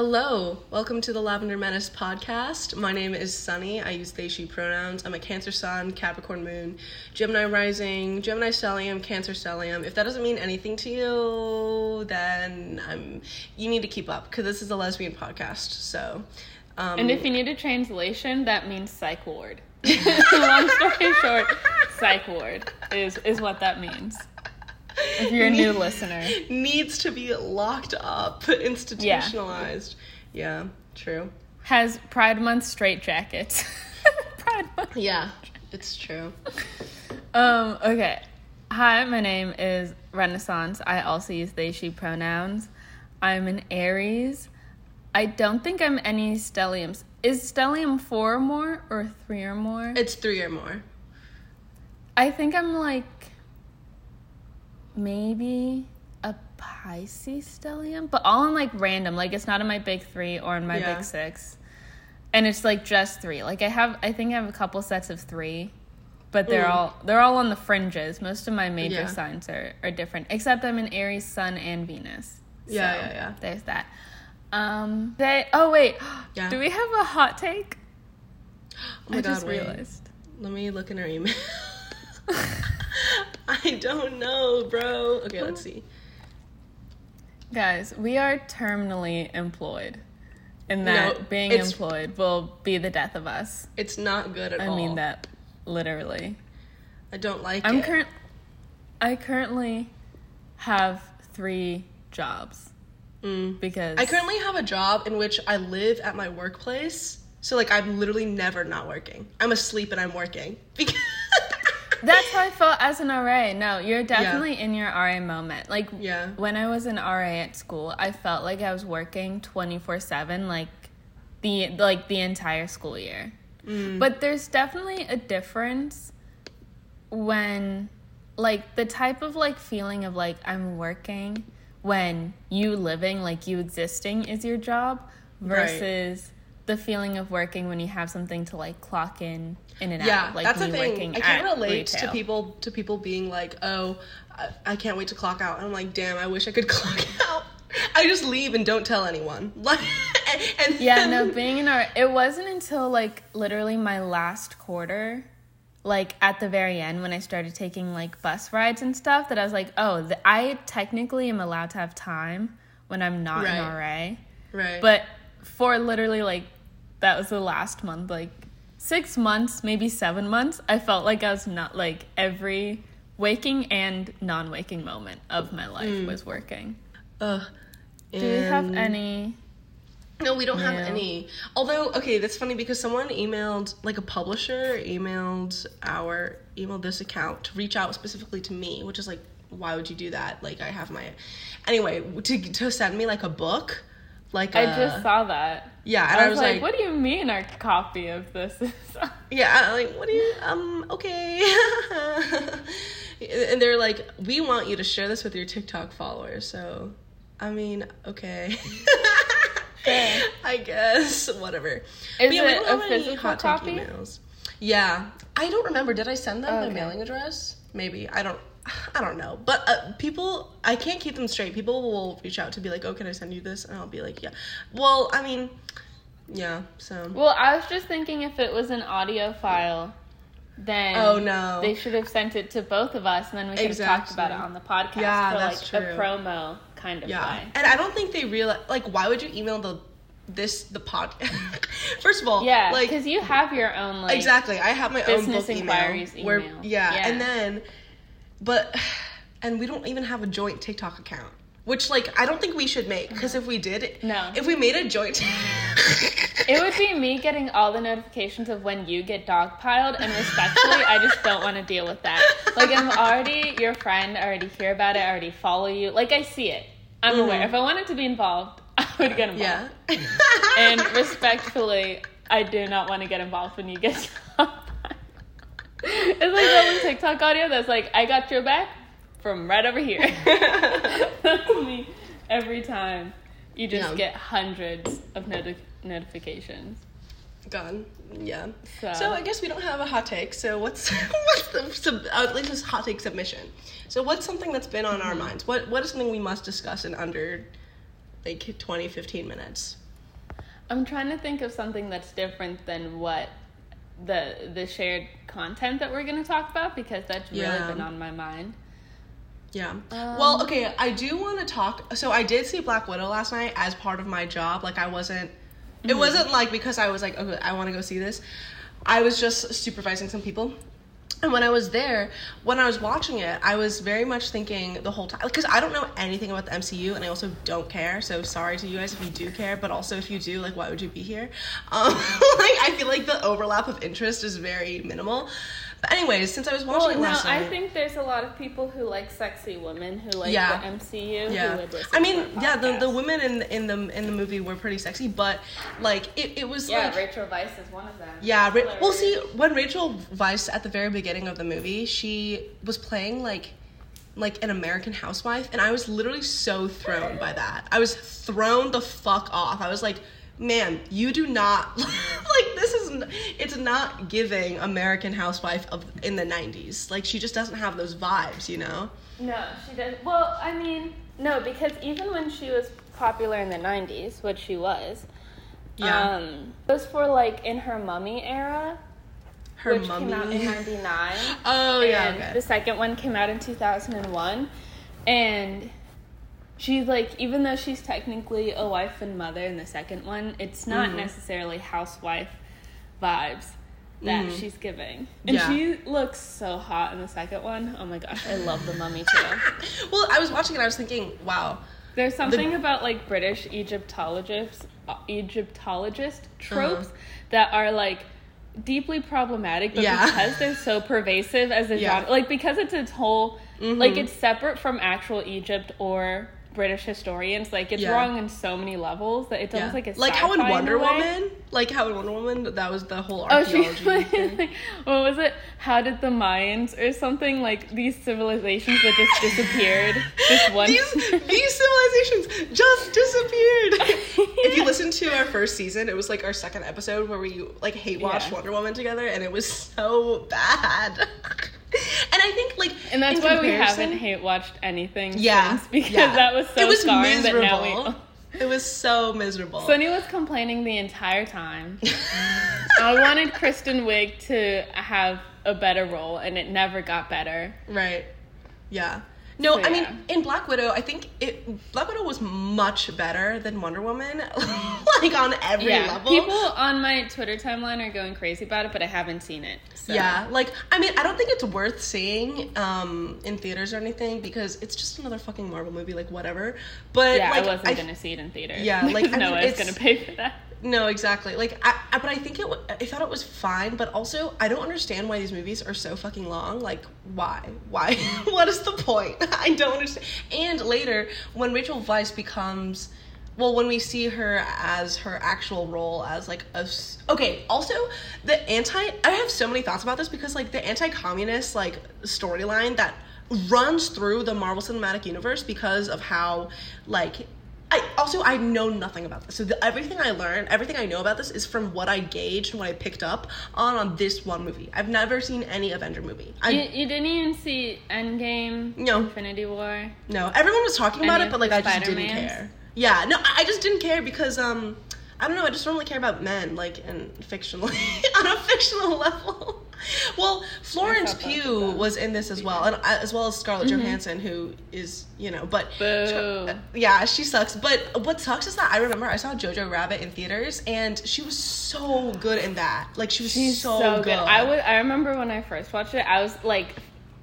Hello, welcome to the Lavender Menace podcast. My name is Sunny. I use they, she pronouns. I'm a Cancer Sun, Capricorn Moon, Gemini Rising, Gemini Stellium, Cancer Stellium. If that doesn't mean anything to you, then I'm. You need to keep up because this is a lesbian podcast. So, um, And if you need a translation, that means psych ward. Long story short, psych ward is is what that means. If you're a new listener. needs to be locked up, institutionalized. Yeah, true. Has Pride Month straight jackets. Pride Month. Yeah, it's true. Um, okay. Hi, my name is Renaissance. I also use they, she pronouns. I'm an Aries. I don't think I'm any stelliums. Is stellium four or more or three or more? It's three or more. I think I'm like maybe a Pisces stellium, but all in like random. Like it's not in my big three or in my Yeah. big six. And it's like just three. Like I have I think I have a couple sets of three. But they're Mm. all they're all on the fringes. Most of my major Yeah. signs are, are different. Except I'm an Aries Sun and Venus. Yeah, So, yeah, yeah. There's that. Um they oh wait. Yeah. Do we have a hot take? Oh my I god, just wait. realized. Let me look in our email. I don't know, bro. Okay, let's see. Guys, we are terminally employed. And No, that being employed will be the death of us. It's not good at I all. I mean that literally. I don't like I'm it. current I currently have 3 jobs Mm. because I currently have a job in which I live at my workplace. So like I'm literally never not working. I'm asleep and I'm working. Because That's how I felt as an RA. No, you're definitely in your RA moment. Like Yeah. when I was an RA at school, I felt like I was working 24/7 like the like the entire school year. Mm. But there's definitely a difference when like the type of like feeling of like I'm working when you living like you existing is your job Right. The feeling of working when you have something to like clock in in and yeah, out like that's the thing. I can't at relate to people to people being like, "Oh, I, I can't wait to clock out." And I'm like, "Damn, I wish I could clock out." I just leave and don't tell anyone. Like, and Yeah, then- no, being in our it wasn't until like literally my last quarter, like at the very end when I started taking like bus rides and stuff that I was like, oh, the, I technically am allowed to have time when I'm not Right. an RA. right. But for literally like that was the last month, like six months, maybe seven months, I felt like I was not like every waking and non waking moment of my life Mm. was working. Ugh. Do you have any No, we don't have any. Although, okay, that's funny because someone emailed, like a publisher emailed our, emailed this account to reach out specifically to me, which is like, why would you do that? Like, I have my, anyway, to, to send me like a book. Like, I a- just saw that. yeah, and I was, like, what do you mean our copy of this is Yeah, like, what do you, um, okay. and they're like, we want you to share this with your TikTok followers. So, I mean, okay. I guess, whatever. Is But yeah, we it a have any physical hot take copy? emails. Yeah, I don't remember. Did I send them my mailing address? Maybe I don't. I don't know. But uh, people, I can't keep them straight. People will reach out to be like, "Oh, can I send you this?" And I'll be like, "Yeah." Well, I mean, yeah. So. Well, I was just thinking if it was an audio file, then Oh, no. they should have sent it to both of us, and then we could have talked about it on the podcast Yeah, for that's like true. a promo kind of Yeah, way. and I don't think they realize. Like, why would you email the this the pod? First of all, Yeah, like because you have your own like exactly. I have my own Business book inquiries email, where yeah, Yeah. and then, but, and we don't even have a joint TikTok account. Which like I don't think we should make because if we did, No. if we made a joint, It would be me getting all the notifications of when you get dogpiled, and respectfully, I just don't want to deal with that. Like, I'm already your friend, I already hear about it, I already follow you. Like, I see it. I'm mm-hmm. aware. If I wanted to be involved, I would get involved. yeah, And respectfully, I do not want to get involved when you get. It's like that one TikTok audio that's like, I got your back from right over here. that's me every time. You just Yeah. get hundreds of noti- notifications. gone. Yeah. So- So. I guess we don't have a hot take. So what's what's the sub, uh, at least this hot take submission? So what's something that's been on our minds? What what is something we must discuss in under like 20, 15 minutes? I'm trying to think of something that's different than what the the shared content that we're gonna talk about because that's really Yeah. been on my mind. Yeah. Um, well, okay, I do want to talk. So I did see Black Widow last night as part of my job. Like I wasn't. It Mm-hmm. wasn't like because I was like, okay, I want to go see this. I was just supervising some people. And when I was there, when I was watching it, I was very much thinking the whole time because I don't know anything about the MCU, and I also don't care. So sorry to you guys if you do care, but also if you do, like, why would you be here? Um, like, I feel like the overlap of interest is very minimal. But anyways, since I was watching Well, it no, last night, I think there's a lot of people who like sexy women who like Yeah. the MCU. Yeah would i mean to yeah the, the women in in the in the movie were pretty sexy but like it, it was Yeah, like Rachel Weisz is one of them. yeah Ra- well see when rachel weisz at the very beginning of the movie she was playing like like an american housewife and i was literally so thrown by that i was thrown the fuck off i was like man you do not like this is it's not giving american housewife of in the 90s like she just doesn't have those vibes you know No, she doesn't. Well, I mean, no, because even when she was popular in the '90s, which she was, Yeah. um, it was for like in her Mummy era, her which mummy came out in '99. oh yeah and okay. the second one came out in 2001 and she's like even though she's technically a wife and mother in the second one it's not Mhm. necessarily housewife vibes that Mhm. she's giving and Yeah. she looks so hot in the second one oh my gosh i love the mummy too well, I was watching it. I was thinking, wow. there's something about like british egyptologists egyptologist tropes that are like deeply problematic but Yeah. because they're so pervasive as a Yeah. genre like because it's its whole like Mhm. it's separate from actual egypt or british historians like it's Yeah. wrong in so many levels that it's almost like a like how in Wonder way. Woman, like how in Wonder Woman, that was the whole Oh, she archaeology. what was it? How did the Mayans or something like these civilizations that just disappeared? Just one. These these civilizations just disappeared. if you listen to our first season, it was like our second episode where we like hate watched Yeah. Wonder Woman together, and it was so bad. and I think like And that's why we haven't hate watched anything Yeah, since because yeah. that was so it was scarring. miserable. But now we. It was so miserable. Sunny was complaining the entire time. I wanted Kristen Wiig to have a better role, and it never got better. Right. Yeah. No, So, I mean in Black Widow, I think it Black Widow was much better than Wonder Woman, like on every yeah, level. people on my Twitter timeline are going crazy about it, but I haven't seen it. So. Yeah, like I mean, I don't think it's worth seeing um in theaters or anything because it's just another fucking Marvel movie, like whatever. But yeah, like, I wasn't I- gonna see it in theaters. Yeah, like, I no mean, one was gonna pay for that. No, exactly. Like, I, I but I think it. I thought it was fine, but also I don't understand why these movies are so fucking long. Like, why? Why? what is the point? I don't understand. And later, when Rachel Weisz becomes, well, when we see her as her actual role as like a. Okay. Also, the anti. I have so many thoughts about this because like the anti-communist like storyline that runs through the Marvel Cinematic Universe because of how like I also I know nothing about this. So the, everything I learned, everything I know about this is from what I gauged and what I picked up on on this one movie. I've never seen any Avenger movie. I You, you didn't even see Endgame, No. Infinity War. no. Everyone was talking about Any it, but like I just didn't care. Yeah, no, I I just didn't care because um I don't know. I just don't really care about men like in fictionally on a fictional level. Well, Florence Pugh was was in this as well, and uh, as well as Scarlett Johansson, who is you know, but Boo. yeah, she sucks. But what sucks is that I remember I saw Jojo Rabbit in theaters, and she was so good in that. Like she was She's so, so, good. good. I was. I remember when I first watched it, I was like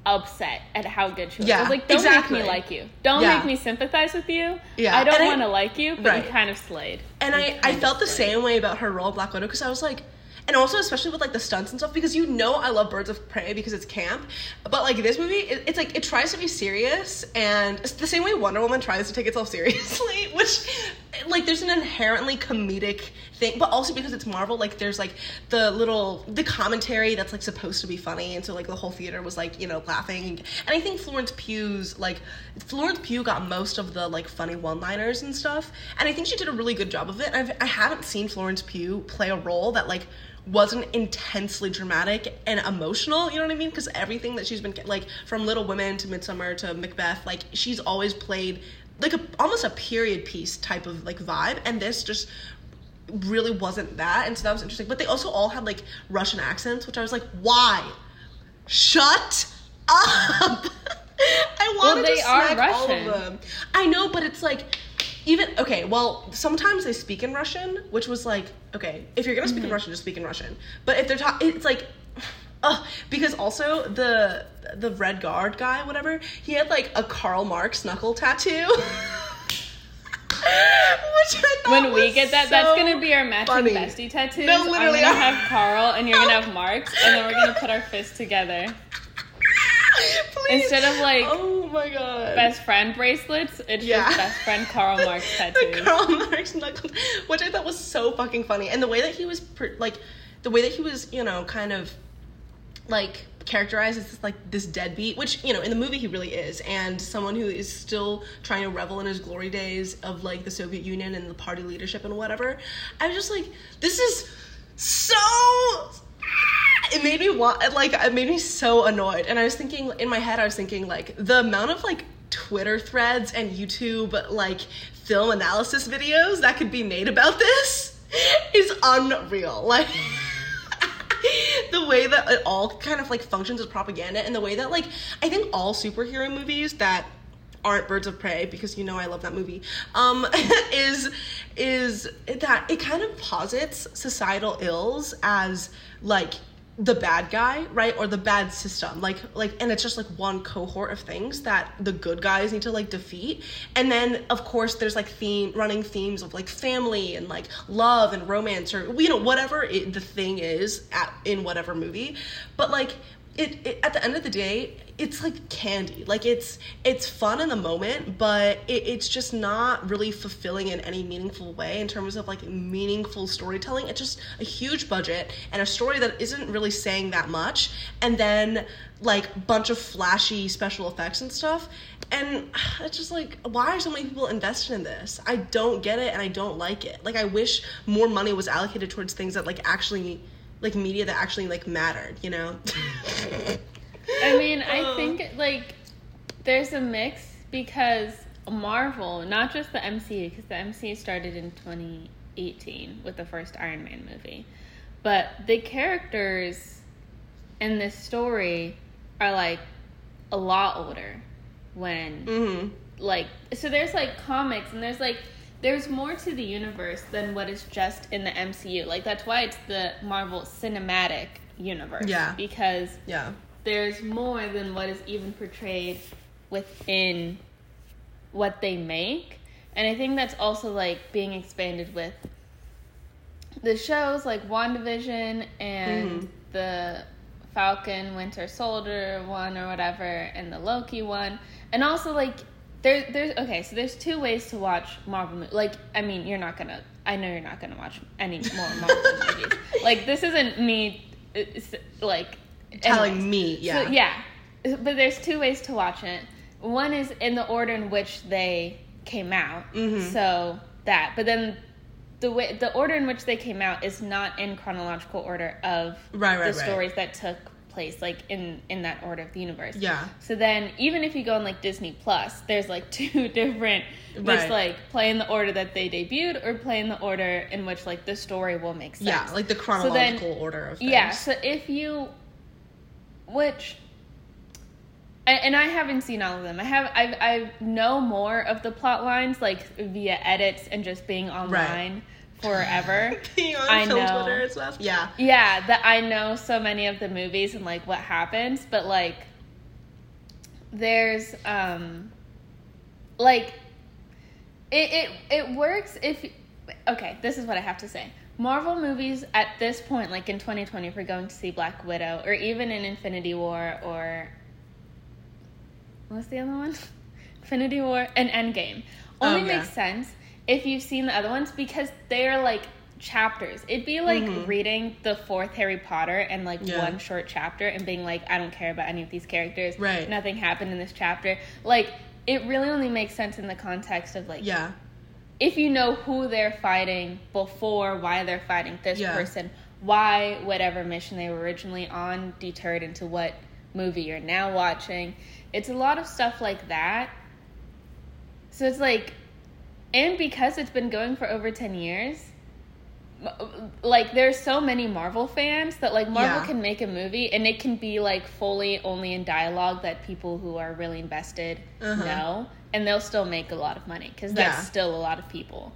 upset at how good she was. I Yeah, was like, don't exactly. make me like you. Don't Yeah. make me sympathize with you. Yeah, I don't want to like you, but Right. you kind of slayed. And You I, I of felt the same way about her role Black Widow because I was like, and also especially with like the stunts and stuff because you know I love Birds of Prey because it's camp, but like this movie, it, it's like it tries to be serious and it's the same way Wonder Woman tries to take itself seriously, which like there's an inherently comedic thing, but also because it's Marvel, like there's like the little the commentary that's like supposed to be funny, and so like the whole theater was like you know laughing, and I think Florence Pugh's like Florence Pugh got most of the like funny one-liners and stuff, and I think she did a really good job of it. I've, I haven't seen Florence Pugh play a role that like wasn't intensely dramatic and emotional you know what i mean because everything that she's been like from little women to midsummer to macbeth like she's always played like a almost a period piece type of like vibe and this just really wasn't that, and so that was interesting. But they also all had like Russian accents, which I was like, why? Shut up! I wanted they to smack all of them. I know, but it's like even okay. Well, sometimes they speak in Russian, which was like okay. If you're gonna speak in Russian, just speak in Russian. But if they're talking, it's like. Uh, because also the the red guard guy, whatever, he had like a Karl Marx knuckle tattoo. When we get that, that's gonna be our matching funny. bestie tattoos. No, literally. I'm gonna have Karl, and you're gonna have Marx, and then we're gonna put our fists together. Please. Instead of, like, oh my god, Best friend bracelets. It's Yeah. just best friend Karl Marx the tattoos. Karl Marx knuckle, which I thought was so fucking funny, and the way that he was like, the way that he was, you know, kind of like characterized as this, like this deadbeat, which you know in the movie he really is, and someone who is still trying to revel in his glory days of like the Soviet Union and the party leadership and whatever. I was just like, this is so. Ah! It made me want like it made me so annoyed, and I was thinking in my head, I was thinking like the amount of like Twitter threads and YouTube like film analysis videos that could be made about this is unreal. Like the way that it all kind of like functions as propaganda and the way that like I think all superhero movies that aren't Birds of Prey because you know I love that movie um is is that it kind of posits societal ills as like the bad guy right or the bad system. Like like and it's just like one cohort of things that the good guys need to like defeat. And then of course there's like theme running themes of like family and like love and romance or you know whatever it, the thing is at, in whatever movie. But like it, it at the end of the day it's like candy. Like it's it's fun in the moment but it, it's just not really fulfilling in any meaningful way in terms of like meaningful storytelling. It's just a huge budget and a story that isn't really saying that much and then like bunch of flashy special effects and stuff. And it's just like why are so many people invested in this? I don't get it and i don't like it. Like i wish more money was allocated towards things that like actually like media that actually like mattered you know I mean, I Uh. think like there's a mix because Marvel, not just the MCU, because the MCU started in 2018 with the first Iron Man movie, but the characters in this story are like a lot older when mm-hmm like so there's like comics and there's like there's more to the universe than what is just in the MCU. Like that's why it's the Marvel Cinematic Universe. Yeah. Because yeah there's more than what is even portrayed within what they make. And I think that's also like being expanded with the shows like WandaVision and Mhm. the Falcon Winter Soldier one or whatever and the Loki one. And also like there there's okay, so there's two ways to watch Marvel mo- like I mean, you're not going to I know you're not going to watch any more Marvel movies. Like this isn't me it's, like telling anyways. me yeah So, yeah. But there's two ways to watch it. One is in the order in which they came out. Mhm. So that. But then the way the order in which they came out is not in chronological order of Right, right, the right. stories that took place like in in that order of the universe. Yeah. So then even if you go on like Disney Plus, there's like two different Right. like play in the order that they debuted or play in the order in which like the story will make sense. yeah like the So then- chronological order of things. Yeah, so if you, which, and, and I haven't seen all of them. I have, I, I know more of the plot lines like via edits and just being online forever. Being on I know. Twitter and stuff. Yeah. yeah, that I know so many of the movies and like what happens, but like, there's um, like, it it it works if okay, this is what I have to say. Marvel movies at this point, like in 2020, if we're going to see Black Widow, or even in Infinity War, or what's the other one? Infinity War and Endgame, only Oh, yeah. makes sense if you've seen the other ones because they're like chapters. It'd be like Mhm. reading the fourth Harry Potter and like Yeah. one short chapter and being like, I don't care about any of these characters. Right. Nothing happened in this chapter. Like, it really only makes sense in the context of like Yeah. If you know who they're fighting before, why they're fighting this Yeah. person, why whatever mission they were originally on deterred into what movie you're now watching. It's a lot of stuff like that. So it's like, and because it's been going for over 10 years, like there's so many Marvel fans that like Marvel Yeah. can make a movie and it can be like fully only in dialogue that people who are really invested Uh-huh. know and they'll still make a lot of money because that's Yeah. still a lot of people.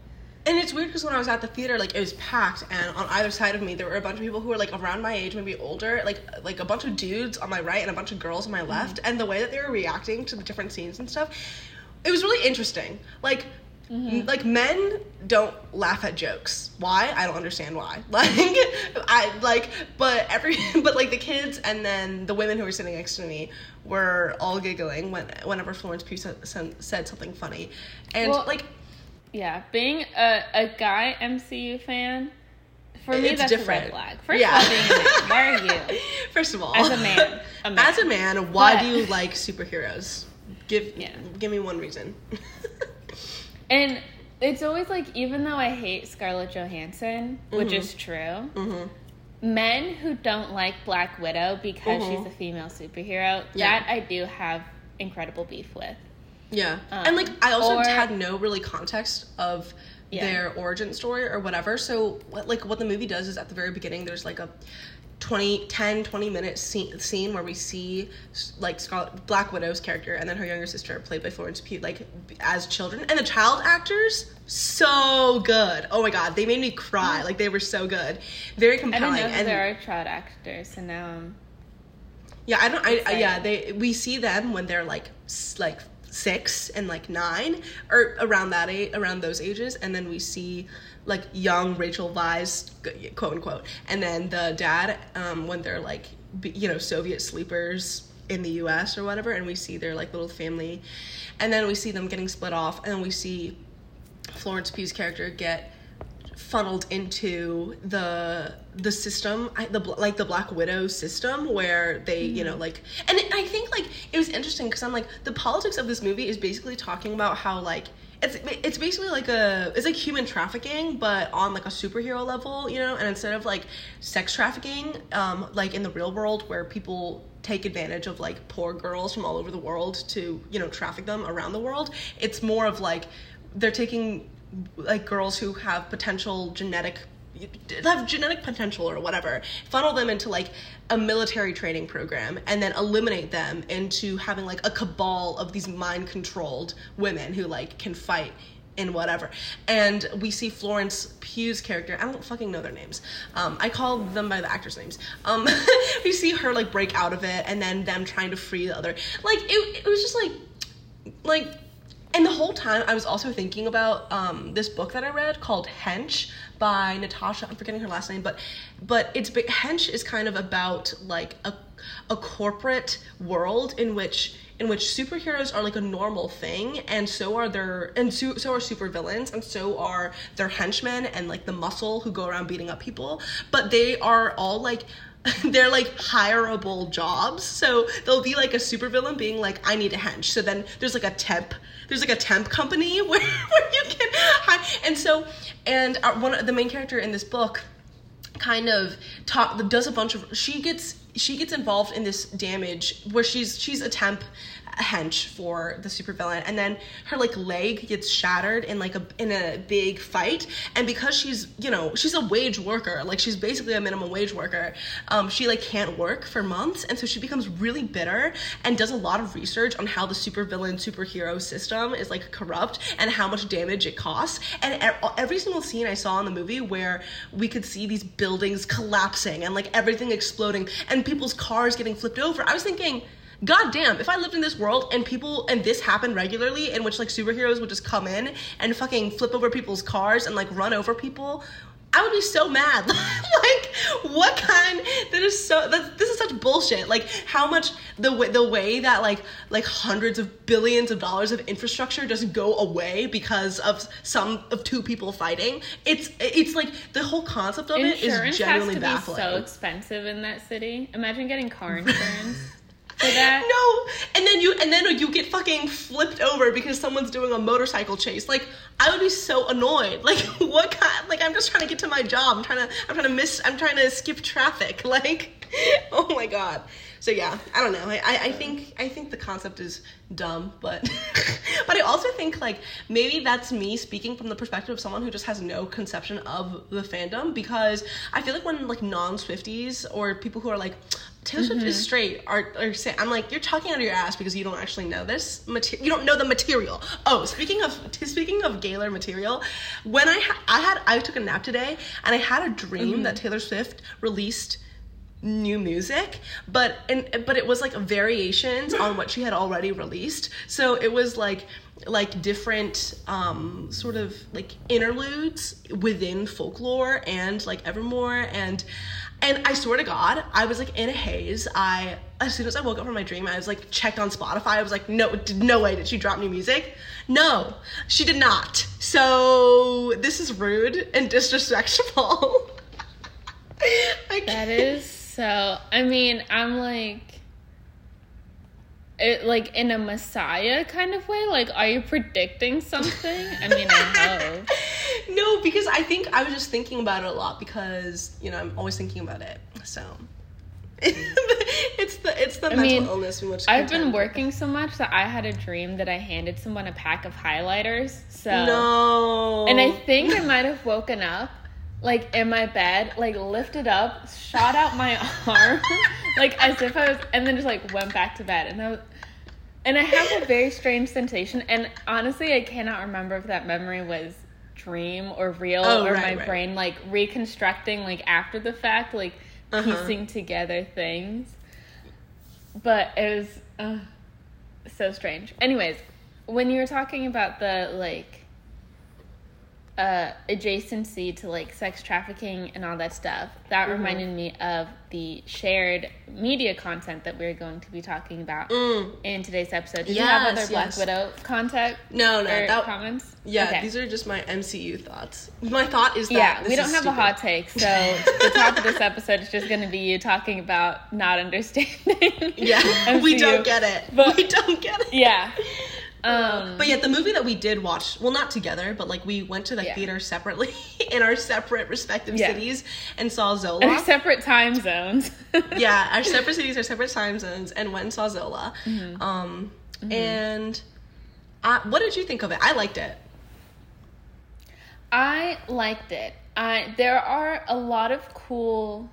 And it's weird because when I was at the theater, like it was packed, and on either side of me there were a bunch of people who were like around my age, maybe older, like like a bunch of dudes on my right and a bunch of girls on my left, mm-hmm. and the way that they were reacting to the different scenes and stuff, it was really interesting. Like. Mm-hmm. m- Like men don't laugh at jokes. Why? I don't understand why. Like I like, but every but like the kids and then the women who were sitting next to me were all giggling when whenever Florence Pugh said, said something funny, and Well, like Yeah, being a, a guy MCU fan, for me that's different. a red flag. First Yeah. of all, being a man, why are you? First of all, As a man, a man. as a man, why But- do you like superheroes? Give Yeah. give me one reason. And it's always like, even though I hate Scarlett Johansson, which Mhm. is true, hmm men who don't like Black Widow because Mhm. she's a female superhero, Yeah. that I do have incredible beef with. Yeah, Um, and like I also or- had no really context of Yeah. their origin story or whatever. So what, like what the movie does is at the very beginning there's like a 20 10 20 minute scene, scene where we see like Scarlett Black Widow's character and then her younger sister played by Florence Pugh like as children and the child actors so good. Oh my god, they made me cry. Mm-hmm. Like they were so good. Very I didn't compelling know and there are child actors, and now I'm. Yeah, I don't. I, I yeah, they we see them when they're like like six and like nine or around that age, around those ages, and then we see like young Rachel g- quote unquote, and then the dad um, when they're like you know Soviet sleepers in the U.S. or whatever, and we see their like little family, and then we see them getting split off, and then we see Florence Pugh's character get funneled into the the system I, the like the black widow system where they you know like and i think like it was interesting because i'm like the politics of this movie is basically talking about how like it's it's basically like a it's like human trafficking but on like a superhero level you know and instead of like sex trafficking um like in the real world where people take advantage of like poor girls from all over the world to you know traffic them around the world it's more of like they're taking like girls who have potential genetic have genetic potential or whatever funnel them into like a military training program and then eliminate them into having like a cabal of these mind controlled women who like can fight in whatever. And we see florence pugh's character i don't fucking know their names um, i call them by the actors names um, we see her like break out of it and then them trying to free the other like it, it was just like like and the whole time I was also thinking about um, this book that I read called Hench by Natasha. I'm forgetting her last name, but but it's Hench is kind of about like a a corporate world in which in which superheroes are like a normal thing and so are their and so, so are supervillains and so are their henchmen and like the muscle who go around beating up people but they are all like they're like hireable jobs. So there'll be like a supervillain being like, I need a hench. So then there's like a temp, there's like a temp company where, where you can hire. And so, and our, one of the main character in this book kind of talk does a bunch of she gets she gets involved in this damage where she's she's a temp hench for the supervillain. And then her like leg gets shattered in like a in a big fight. And because she's you know she's a wage worker like she's basically a minimum wage worker um she like can't work for months. And so she becomes really bitter and does a lot of research on how the supervillain superhero system is like corrupt and how much damage it costs. And every single scene i saw in the movie where we could see these buildings collapsing and like everything exploding and people's cars getting flipped over i was thinking God damn, if I lived in this world and people and this happened regularly in which like superheroes would just come in and fucking flip over people's cars and like run over people, I would be so mad. like what kind that is so that this is such bullshit. Like how much the way the way that like like hundreds of billions of dollars of infrastructure just go away because of some of two people fighting. It's it's like the whole concept of it Insurance is has genuinely to baffling. be so expensive in that city. Imagine getting car insurance for that. No, and then you and then you get fucking flipped over because someone's doing a motorcycle chase. Like I would be so annoyed. Like what kind? Like I'm just trying to get to my job. I'm trying to. I'm trying to miss. I'm trying to skip traffic. Like, oh my god. So yeah, I don't know. I, I, I think I think the concept is dumb, but but I also think like maybe that's me speaking from the perspective of someone who just has no conception of the fandom because I feel like when like non Swifties or people who are like Taylor Swift is straight are, are say, I'm like you're talking out of your ass because you don't actually know this material. You don't know the material. Oh, speaking of speaking of Gaylor material, when I ha- I had I took a nap today and I had a dream that Taylor Swift released new music but and but it was like variations on what she had already released so it was like like different um sort of like interludes within folklore and like evermore and and i swear to god i was like in a haze. I as soon as i woke up from my dream i was like checked on spotify. I was like no no way did she drop new music. No she did not. So this is rude and disrespectful. I That can't- so. I mean, I'm like, it like in a Messiah kind of way. Like, are you predicting something? I mean, I hope. no, because I think I was just thinking about it a lot because you know I'm always thinking about it. So it's the it's the I mental mean, illness we must. I've been contend with. working so much that I had a dream that I handed someone a pack of highlighters. So No. And I think I might have woken up, like in my bed, like lifted up, shot out my arm, like as if I was, and then just like went back to bed. And I was, and I have a very strange sensation. And honestly, I cannot remember if that memory was dream or real Oh, or right, my right. brain like reconstructing like after the fact, like Uh-huh. piecing together things. But it was uh, so strange. Anyways, when you were talking about the like uh, adjacency to like sex trafficking and all that stuff, that Mm-hmm. reminded me of the shared media content that we're going to be talking about Mm. in today's episode. Did you have Yes, other Black yes. Widow content No, no, that- comments? Yeah, Okay. these are just my MCU thoughts. My thought is that yeah, we don't have a hot take, so the top of this episode is just going to be you talking about not understanding. Yeah, we don't get it. But- we don't get it. Yeah. Um, But yet, the movie that we did watch, well, not together, but like we went to the Yeah. theater separately in our separate respective Yeah. cities and saw Zola. in our separate time zones. yeah, our separate cities, our separate time zones, and went and saw Zola. Mm-hmm. Um, and I, what did you think of it? I liked it. I liked it. I there are a lot of cool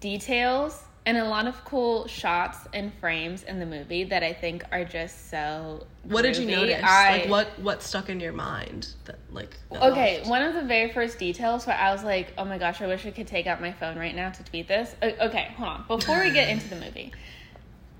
details and a lot of cool shots and frames in the movie that I think are just so. What did you notice? I, like what what stuck in your mind? That like that Okay, one of the very first details where I was like, "Oh my gosh, I wish I could take out my phone right now to tweet this." Okay, hold on. Before we get into the movie,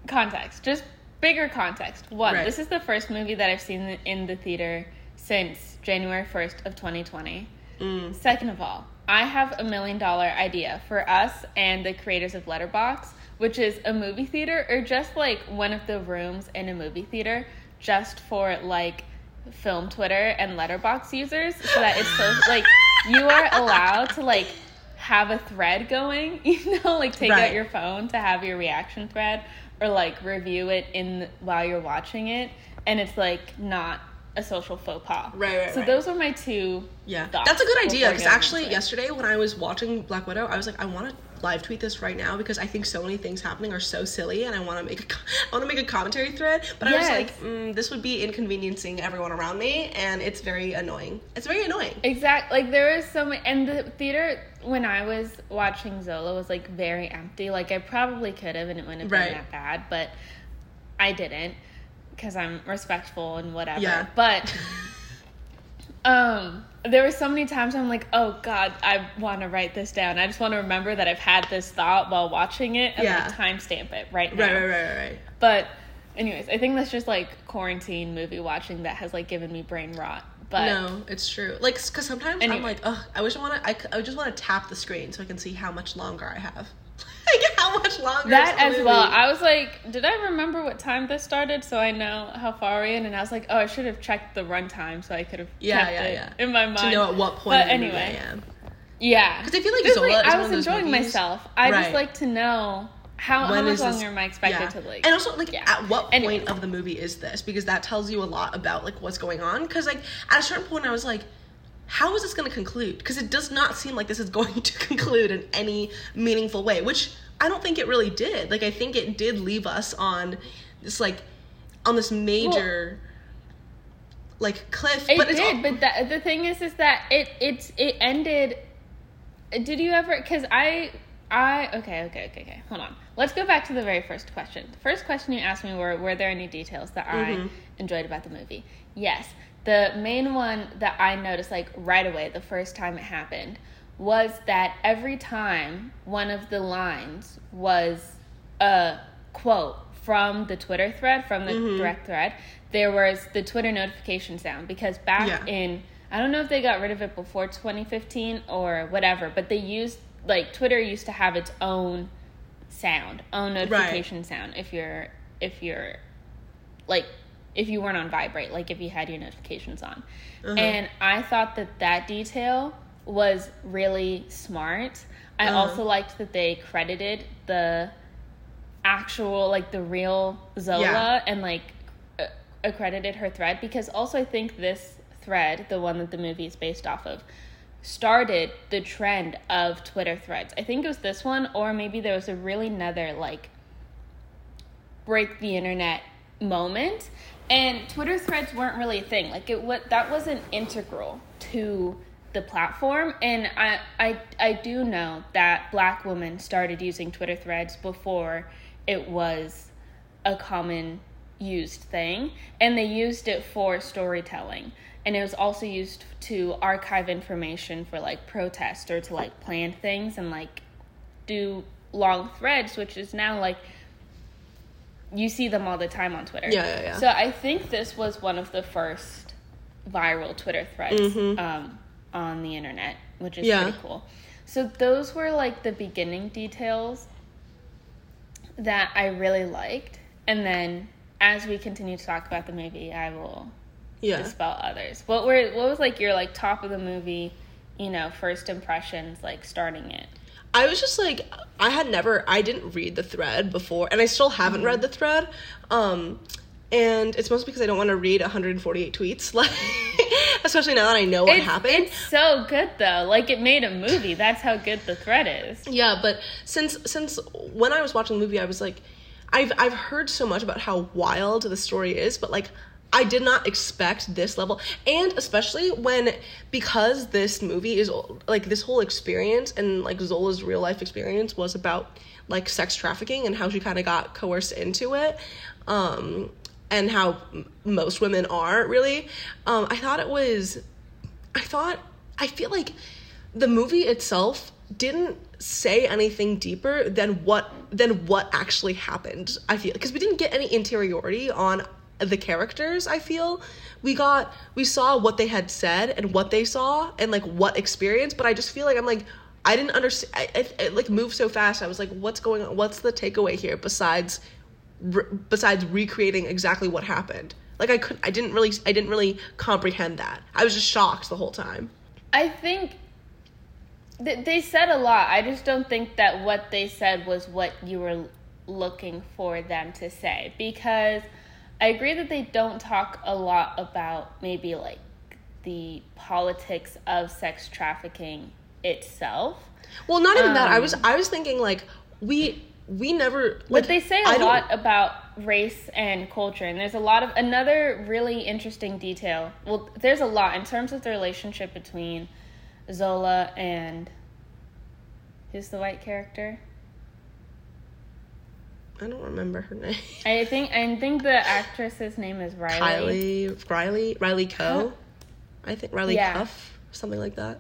context, just bigger context. One, Right. this is the first movie that I've seen in the theater since January first of 2020. Mm. Second of all, I have a million dollar idea for us and the creators of Letterboxd, which is a movie theater or just like one of the rooms in a movie theater just for like film Twitter and Letterboxd users so that it's so like you are allowed to like have a thread going, you know, like take Right. out your phone to have your reaction thread or like review it in while you're watching it and it's like not a social faux pas. Right, right, So right. those are my two Yeah, that's a good idea because actually yesterday when I was watching Black Widow, I was like, I want to live tweet this right now because I think so many things happening are so silly, and I want to make a I want to make a commentary thread. But I was like, mm, this would be inconveniencing everyone around me, and it's very annoying. It's very annoying. Exactly. Like there was so many, and the theater when I was watching Zola was like very empty. Like I probably could have, and it wouldn't have Right. been that bad, but I didn't because I'm respectful and whatever. Yeah. But um, there were so many times I'm like, oh god, I want to write this down. I just want to remember that I've had this thought while watching it and Yeah. like timestamp it right now. Right, right, right, right, right. But anyways, I think that's just like quarantine movie watching that has like given me brain rot. But no, it's true. Like, because sometimes I'm like, ugh, I wish I want to. I, I just want to tap the screen so I can see how much longer I have. Like, how much longer? That as movie? well. I was like, did I remember what time this started so I know how far we're in? And I was like, oh, I should have checked the runtime so I could have Yeah, yeah, yeah. in my mind. to know at what point. But movie anyway. I am. Yeah, 'Cause I feel like Zola is I was enjoying movies- myself. I Right. just like to know how, how much is this- am I expected yeah. to like. And also, like, Yeah. at what point Anyway. of the movie is this? Because that tells you a lot about like what's going on. Because like at a certain point, I was like, how is this going to conclude? Because it does not seem like this is going to conclude in any meaningful way. Which I don't think it really did. Like, I think it did leave us on this like on this major like cliff. It but did, all- but that, the thing is, is that it it's it ended. Did you ever? Because I I okay okay okay okay. Hold on. Let's go back to the very first question. The first question you asked me were were there any details that Mm-hmm. I enjoyed about the movie? Yes. The main one that I noticed like right away the first time it happened was that every time one of the lines was a quote from the Twitter thread, from the Mm-hmm. direct thread, there was the Twitter notification sound because back Yeah. in I don't know if they got rid of it before 2015 or whatever, but they used like Twitter used to have its own sound, own notification sound if you're if you're like if you weren't on vibrate, like if you had your notifications on. Uh-huh. And I thought that that detail was really smart. I Uh-huh. also liked that they credited the actual like the real Zola Yeah. and like uh, accredited her thread because also I think this thread, the one that the movie is based off of, started the trend of Twitter threads. I think it was this one or maybe there was a really another like break the internet moment and Twitter threads weren't really a thing. Like it what that wasn't integral to the platform and I, I I do know that black women started using Twitter threads before it was a common used thing and they used it for storytelling and it was also used to archive information for like protest or to like plan things and like do long threads which is now like you see them all the time on Twitter. Yeah, yeah, yeah. So I think this was one of the first viral Twitter threads um, on the internet, which is. Yeah. pretty cool. So those were like the beginning details that I really liked, and then as we continue to talk about the movie, I will yeah. dispel others. What were what was like your like top of the movie, you know, first impressions like starting it? I was just like I had never I didn't read the thread before and I still haven't Mm-hmm. read the thread. Um and it's mostly because I don't want to read 148 tweets like especially now that I know what It's, happened. it's so good though. Like it made a movie. That's how good the thread is. Yeah, but since since when I was watching the movie, I was like, I've I've heard so much about how wild the story is, but like I did not expect this level, and especially when because this movie is like this whole experience and like Zola's real life experience was about like sex trafficking and how she kind of got coerced into it. Um, and how m- most women are really. Um, I thought it was I thought I feel like the movie itself didn't say anything deeper than what than what actually happened. I feel because we didn't get any interiority on the characters. I feel we got we saw what they had said and what they saw and like what experience, but I just feel like I'm like I didn't understand. It like moved so fast. I was like, what's going on? What's the takeaway here besides re- besides recreating exactly what happened? Like I could I didn't really I didn't really comprehend that. I was just shocked the whole time. I think th- they said a lot. I just don't think that what they said was what you were looking for them to say because I agree that they don't talk a lot about maybe like the politics of sex trafficking itself. Well, not even that. I Um, was I was thinking like we we never like But they say I a don't- lot about race and culture, and there's a lot of another really interesting detail. Well, there's a lot in terms of the relationship between Zola and who's the white character? I don't remember her name. I think I think the actress's name is Riley. Kylie Riley Riley Coe. I think Riley Yeah. Cuff something like that.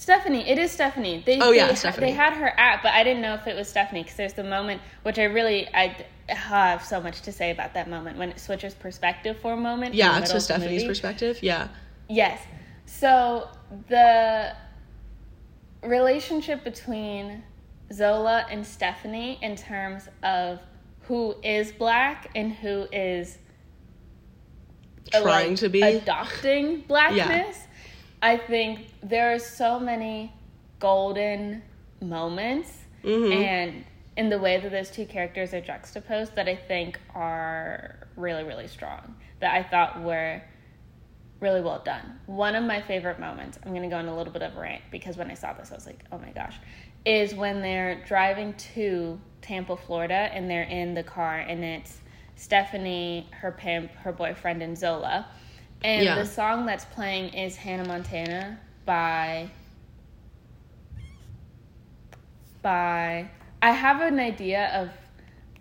Stephanie, it is Stephanie. They, Oh, yeah, they, Stephanie. They had her at, but I didn't know if it was Stephanie because there's the moment which I really I have so much to say about that moment when it switches perspective for a moment. Yeah, to Stephanie's perspective. Yeah. Yes. So the relationship between Zola and Stephanie in terms of who is black and who is uh, Trying like, to be. adopting blackness. I think there are so many golden moments Mhm. and in the way that those two characters are juxtaposed that I think are really, really strong. That I thought were really well done. One of my favorite moments, I'm going to go on a little bit of a rant because when I saw this, I was like, oh my gosh, is when they're driving to Tampa, Florida, and they're in the car, and it's Stephanie, her pimp, her boyfriend, and Zola. And Yeah. the song that's playing is Hannah Montana by by I have an idea of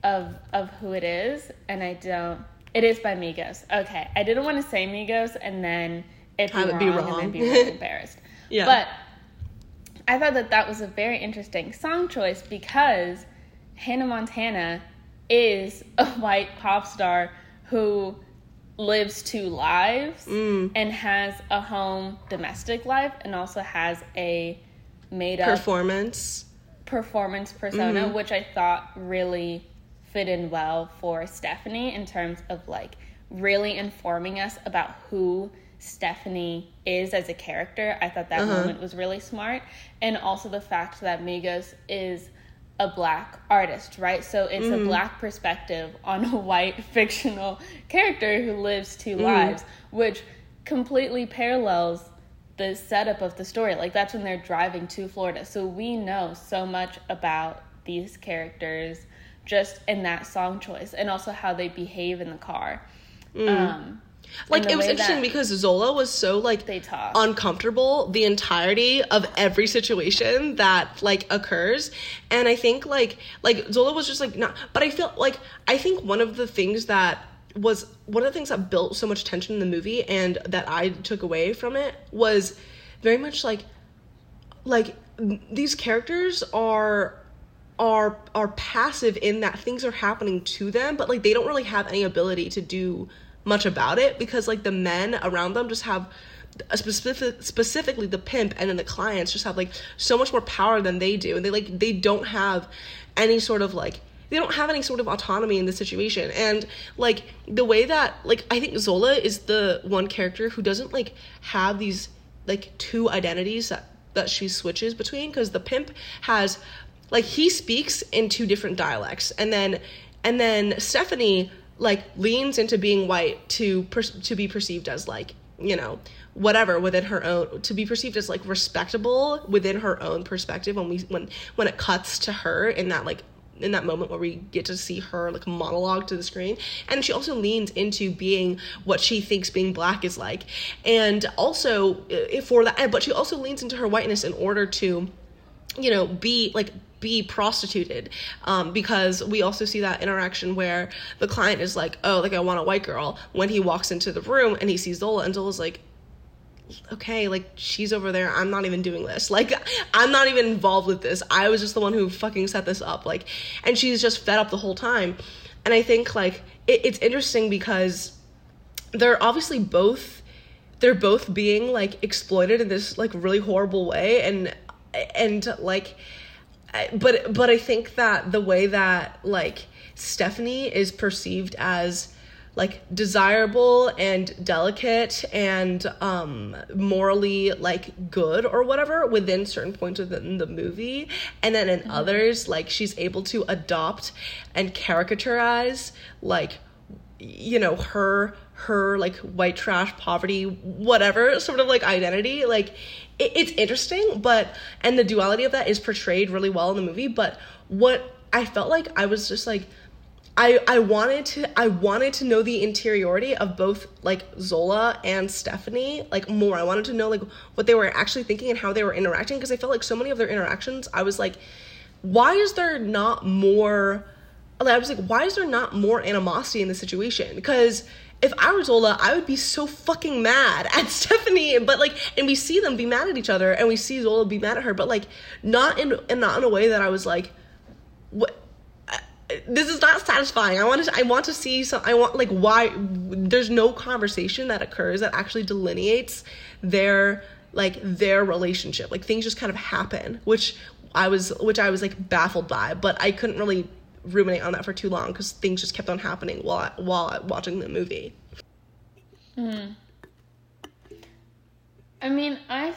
of of who it is and I don't it is by Migos. Okay. I didn't want to say Migos and then it be it wrong, be and be really embarrassed. Yeah. But I thought that that was a very interesting song choice because Hannah Montana is a white pop star who lives two lives Mm. and has a home domestic life and also has a made up Performance. performance persona, Mm-hmm. which I thought really fit in well for Stephanie in terms of like really informing us about who Stephanie is as a character. I thought that Uh-huh. moment was really smart. And also the fact that Migos is a black artist, right? So it's Mm-hmm. a black perspective on a white fictional character who lives two Mm-hmm. lives, which completely parallels the setup of the story. Like that's when they're driving to Florida. So we know so much about these characters just in that song choice and also how they behave in the car. Um Like it was interesting because Zola was so like they talk. uncomfortable the entirety of every situation that like occurs and i think like like zola was just like not but i feel like i think one of the things that was one of the things that built so much tension in the movie and that i took away from it was very much like like these characters are are are passive in that things are happening to them but like they don't really have any ability to do much about it because like the men around them just have a specific specifically the pimp and then the clients just have like so much more power than they do. And they like they don't have any sort of like they don't have any sort of autonomy in the situation. And like the way that like i think zola is the one character who doesn't like have these like two identities that that she switches between because the pimp has like he speaks in two different dialects. And then and then stephanie like leans into being white to per- to be perceived as like you know whatever within her own to be perceived as like respectable within her own perspective when we when when it cuts to her in that like in that moment where we get to see her like monologue to the screen. And she also leans into being what she thinks being black is like. And also for that but she also leans into her whiteness in order to you know be like be prostituted um, because we also see that interaction where the client is like oh like i want a white girl when he walks into the room and he sees zola and zola's like okay like she's over there. I'm not even doing this. Like i'm not even involved with this. I was just the one who fucking set this up. Like and she's just fed up the whole time. And i think like it, it's interesting because they're obviously both they're both being like exploited in this like really horrible way. And and like but but i think that the way that like stephanie is perceived as like desirable and delicate and um morally like good or whatever within certain points within the movie and then in others like she's able to adopt and caricaturize like you know her her like white trash poverty whatever sort of like identity like it, it's interesting but and the duality of that is portrayed really well in the movie but what i felt like i was just like I, I wanted to I wanted to know the interiority of both like Zola and Stephanie like more. I wanted to know like what they were actually thinking and how they were interacting because I felt like so many of their interactions I was like why is there not more like, I was like why is there not more animosity in the situation because if I were Zola I would be so fucking mad at Stephanie but like and we see them be mad at each other and we see Zola be mad at her but like not in and not in a way that I was like what uh, this is not satisfying. I want to I want to see some I want like why there's no conversation that occurs that actually delineates their like their relationship. Like things just kind of happen, which I was which I was like baffled by, but I couldn't really ruminate on that for too long cuz things just kept on happening while while watching the movie. Hmm. I mean, I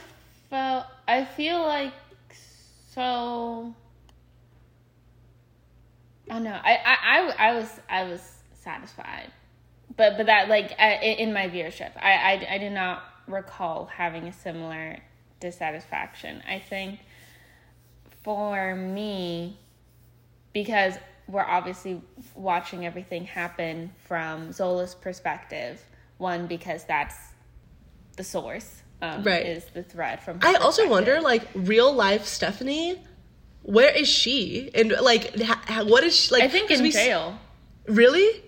felt I feel like so I don't know. I, I, I, I was I was satisfied, but but that like I, in my viewership, I, I I did not recall having a similar dissatisfaction. I think for me, because we're obviously watching everything happen from Zola's perspective. One because that's the source. Um, Right. Is the thread from. her I also wonder, like, real life Stephanie, where is she? And like, ha- ha- what is she like? I think in we s- jail. Really?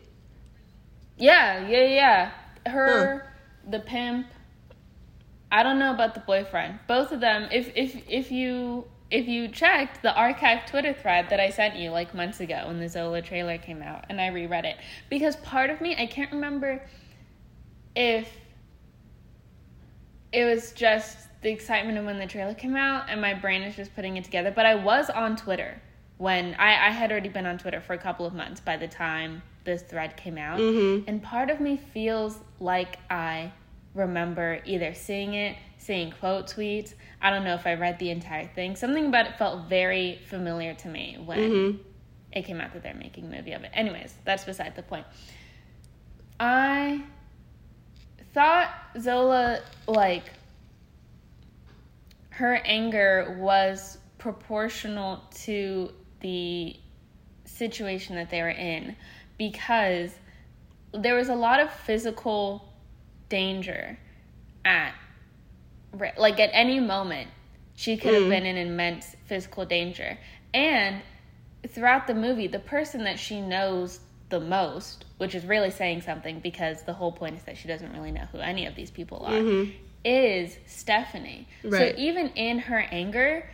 Yeah, yeah, yeah. Her, the pimp. I don't know about the boyfriend. Both of them. If if if you if you checked the archived Twitter thread that I sent you like months ago when the Zola trailer came out, and I reread it because part of me I can't remember if it was just the excitement of when the trailer came out and my brain is just putting it together. But I was on Twitter when I, I had already been on Twitter for a couple of months by the time this thread came out. Mm-hmm. And part of me feels like I remember either seeing it, seeing quote tweets. I don't know if I read the entire thing. Something about it felt very familiar to me when mm-hmm. it came out that they're making a movie of it. Anyways, that's beside the point. I thought Zola like her anger was proportional to the situation that they were in because there was a lot of physical danger at like at any moment she could have mm. been in immense physical danger and throughout the movie the person that she knows the most which is really saying something because the whole point is that she doesn't really know who any of these people are mm-hmm. is stephanie Right. so even in her anger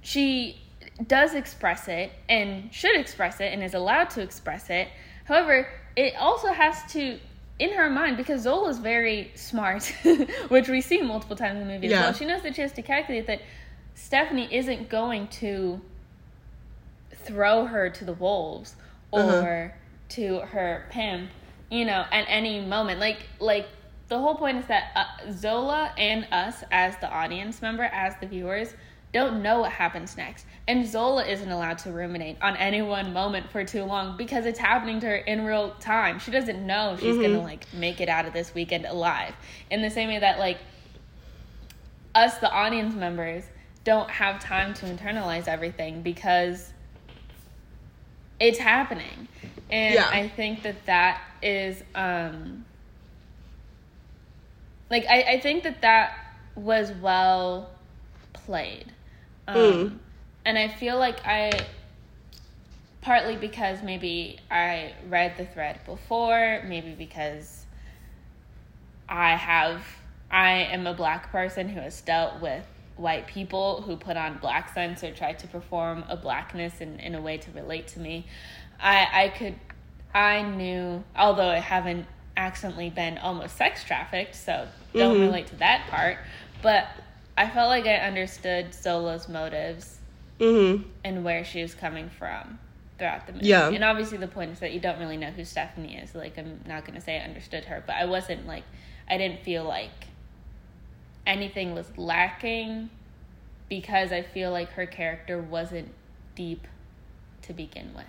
she does express it and should express it and is allowed to express it. However, it also has to, in her mind, because Zola's very smart, which we see multiple times in the movie as well, she knows that she has to calculate that Stephanie isn't going to throw her to the wolves or Uh-huh. to her pimp, you know, at any moment. Like, like the whole point is that uh, Zola and us, as the audience member, as the viewers, don't know what happens next. And Zola isn't allowed to ruminate on any one moment for too long because it's happening to her in real time. She doesn't know if she's gonna like make it out of this weekend alive. In the same way that like us, the audience members, don't have time to internalize everything because it's happening. And Yeah. I think that that is um like I, I think that that was well played um, Mm. and i feel like i partly because maybe i read the thread before maybe because i have i am a black person who has dealt with white people who put on blaccents or try to perform a blackness in, in a way to relate to me i i could i knew although i haven't accidentally been almost sex trafficked so don't relate to that part but i felt like i understood zola's motives Mm-hmm. and where she was coming from throughout the movie. Yeah. And obviously the point is that you don't really know who Stephanie is. Like I'm not gonna say I understood her, but I wasn't like I didn't feel like anything was lacking because I feel like her character wasn't deep to begin with.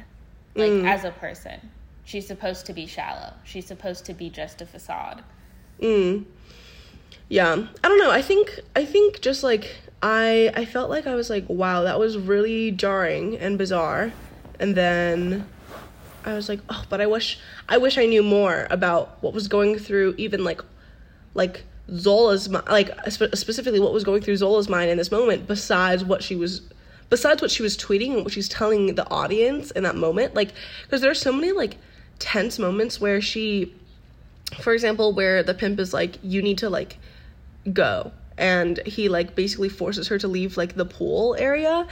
Like Mm. as a person. She's supposed to be shallow. She's supposed to be just a facade. Mm. Yeah. I don't know. I think I think just like I I felt like I was like, wow, that was really jarring and bizarre. And then I was like, oh, but I wish I wish I knew more about what was going through even like like Zola's like spe- specifically what was going through Zola's mind in this moment besides what she was besides what she was tweeting and what she's telling the audience in that moment like because there's so many like tense moments where she for example where the pimp is like you need to like go and he like basically forces her to leave like the pool area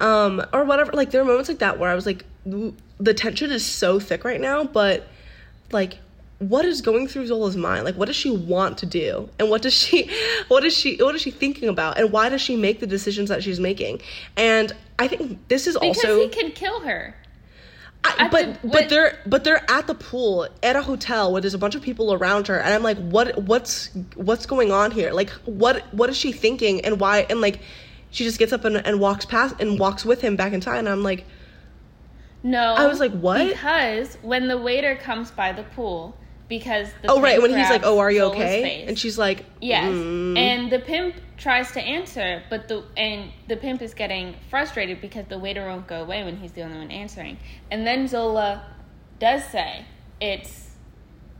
um or whatever like there are moments like that where i was like the tension is so thick right now but like what is going through Zola's mind? Like what does she want to do? And what does she what is she what is she thinking about? And why does she make the decisions that she's making? And I think this is Because also because he could kill her. I, but the- but they're but they're at the pool at a hotel where there's a bunch of people around her and I'm like what what's what's going on here like what what is she thinking and why and like she just gets up and, and walks past and walks with him back in time and I'm like No. I was like, what? Because when the waiter comes by the pool, because the oh right when he's like oh are you okay and she's like Yes. "Mm." And the pimp tries to answer, but the and the pimp is getting frustrated because the waiter won't go away when he's the only one answering. And then Zola does say, "It's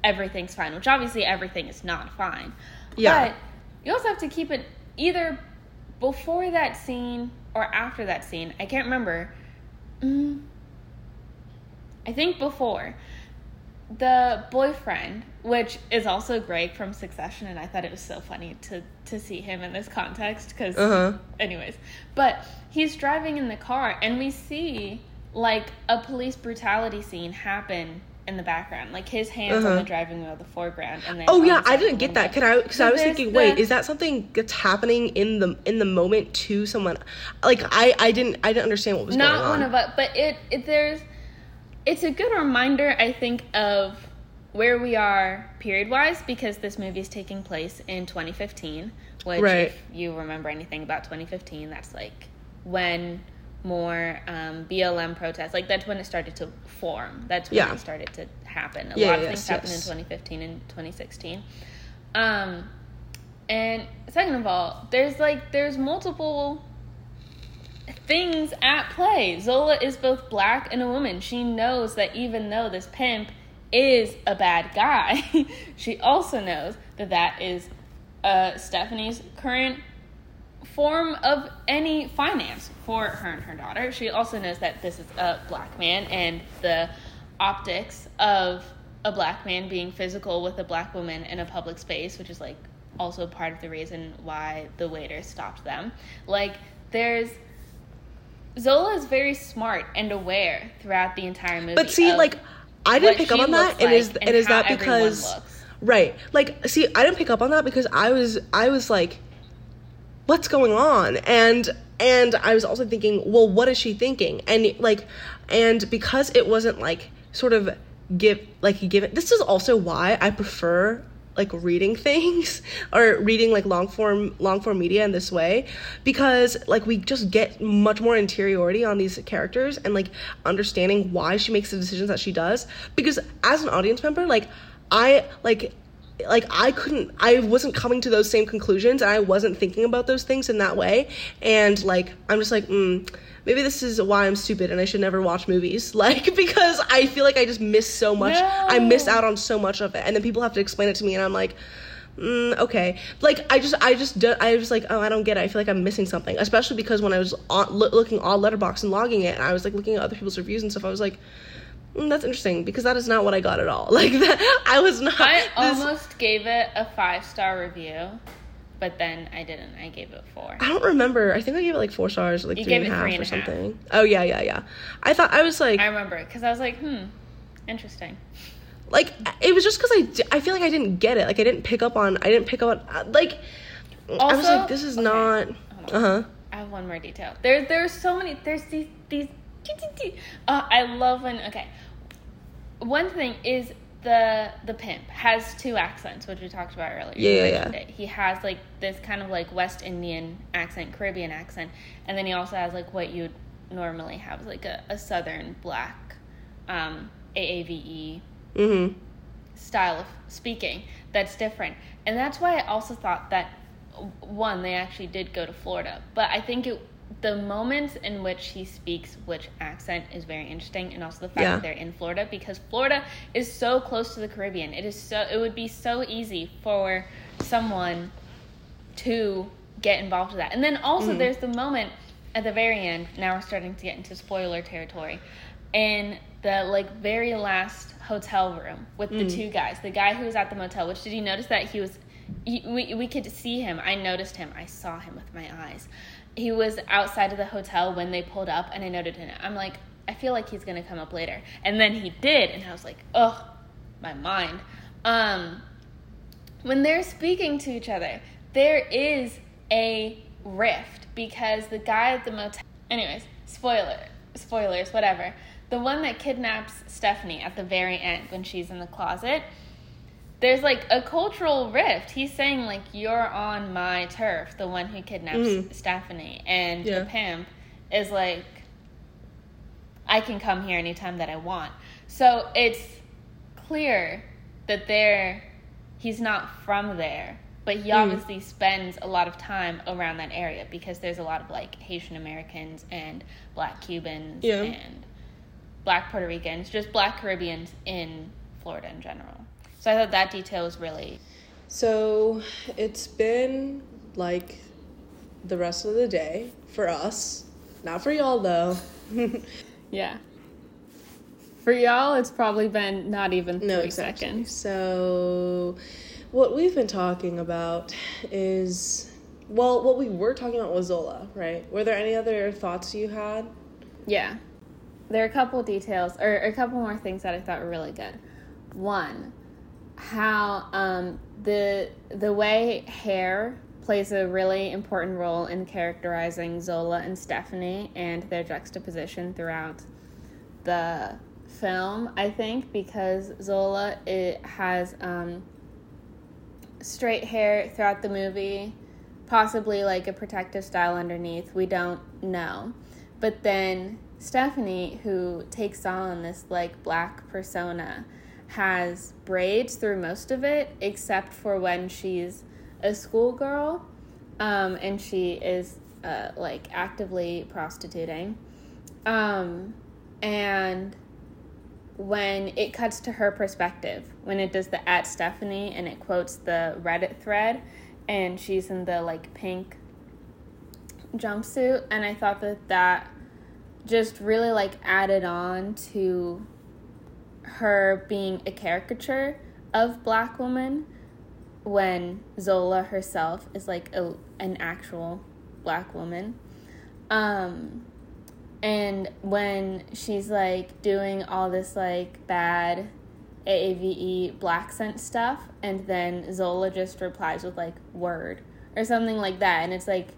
everything's fine, which obviously everything is not fine. Yeah. But you also have to keep it either before that scene or after that scene. I can't remember. Mm, I think before. The boyfriend, which is also Greg from Succession, and I thought it was so funny to to see him in this context because, Uh-huh. anyways, but he's driving in the car, and we see like a police brutality scene happen in the background, like his hands on Uh-huh. the driving wheel, the foreground, and then Oh yeah, I didn't get that. Could I? Because So I was thinking, the- wait, is that something that's happening in the in the moment to someone? Like I I didn't I didn't understand what was not going on. one of us but it, it there's it's a good reminder i think of where we are period wise because this movie is taking place in 2015 which Right. if you remember anything about 2015 that's like when more um, blm protests like that's when it started to form that's when Yeah. it started to happen a Yeah, lot of yes, things happened yes. in 2015 and 2016 um and second of all there's like there's multiple things at play. Zola is both black and a woman. She knows that even though this pimp is a bad guy, she also knows that that is uh, Stephanie's current form of any finance for her and her daughter. She also knows that this is a black man and the optics of a black man being physical with a black woman in a public space, which is like also part of the reason why the waiter stopped them. Like there's Zola is very smart and aware throughout the entire movie. But see, like I didn't pick up on that, and is and is that because right? Like, see, I didn't pick up on that because I was I was like, what's going on? And and I was also thinking, well, what is she thinking? And like, and because it wasn't like sort of give like given. This is also why I prefer like reading things or reading like long form long form media in this way because like we just get much more interiority on these characters and like understanding why she makes the decisions that she does because as an audience member like I like like I couldn't I wasn't coming to those same conclusions and I wasn't thinking about those things in that way. And like I'm just like mm, maybe this is why I'm stupid and I should never watch movies. Like because I feel like I just miss so much. I miss out on so much of it. And then people have to explain it to me and I'm like Mm, okay. Like i just i just do, i was like oh i don't get it. I feel like i'm missing something. Especially because when i was on, loo- looking on Letterboxd and logging it and i was like looking at other people's reviews and stuff i was like that's interesting because that is not what i got at all like that i was not I this- almost gave it a five star review, but then I didn't. I gave it four. I don't remember. I think I gave it like four stars, like You three and a half three and or half. something. Oh yeah, yeah, yeah. I thought I was like, I remember because I was like, hmm, interesting. like it was just because I, I feel like I didn't get it. Like I didn't pick up on. I didn't pick up on. Like I was like, this is okay, not. Uh huh. I have one more detail. There, there's so many. There's these, these. Uh, I love when. Okay, one thing is the the pimp has two accents, which we talked about earlier. Yeah, yeah, yeah. He has like this kind of like West Indian accent, Caribbean accent, and then he also has like what you'd normally have, like a, a Southern black, um, AAVE Mhm. style of speaking that's different. And that's why I also thought that one they actually did go to Florida, but I think it the moments in which he speaks which accent is very interesting and also the fact Yeah. that they're in Florida because Florida is so close to the Caribbean. It is so it would be so easy for someone to get involved with that. And then also mm. there's the moment at the very end, now we're starting to get into spoiler territory. In the like very last hotel room with the mm. two guys, the guy who was at the motel, which did you notice that he was we, we could see him. I noticed him. I saw him with my eyes. He was outside of the hotel when they pulled up, and I noted him. I'm like, I feel like he's gonna come up later, and then he did, and I was like, ugh, my mind. Um, when they're speaking to each other, there is a rift because the guy at the motel. Anyways, spoiler, spoilers, whatever. The one that kidnaps Stephanie at the very end when she's in the closet. There's like a cultural rift. He's saying like you're on my turf, the one who kidnaps Mhm. Stephanie, and Yeah. the pimp is like I can come here anytime that I want. So it's clear that there he's not from there, but he obviously spends a lot of time around that area because there's a lot of like Haitian Americans and black Cubans Yeah. and black Puerto Ricans, just black Caribbeans in Florida in general. So I thought that detail was really So it's been like the rest of the day for us. Not for y'all though. yeah. For y'all, it's probably been not even three no, exactly. seconds. So what we've been talking about is well, what we were talking about was Zola, right? Were there any other thoughts you had? Yeah. There are a couple details, or a couple more things that I thought were really good. One, how um, the the way hair plays a really important role in characterizing Zola and Stephanie and their juxtaposition throughout the film. I think because Zola it has um, straight hair throughout the movie, possibly like a protective style underneath. We don't know, but then Stephanie, who takes on this like black persona, has braids through most of it, except for when she's a schoolgirl, um, and she is uh, like actively prostituting, um, and when it cuts to her perspective, when it does the at Stephanie and it quotes the Reddit thread, and she's in the like pink jumpsuit, and I thought that that just really like added on to her being a caricature of black woman when Zola herself is like a, an actual black woman. Um, and when she's like doing all this like bad AAVE blaccent stuff, and then Zola just replies with like word or something like that, and it's like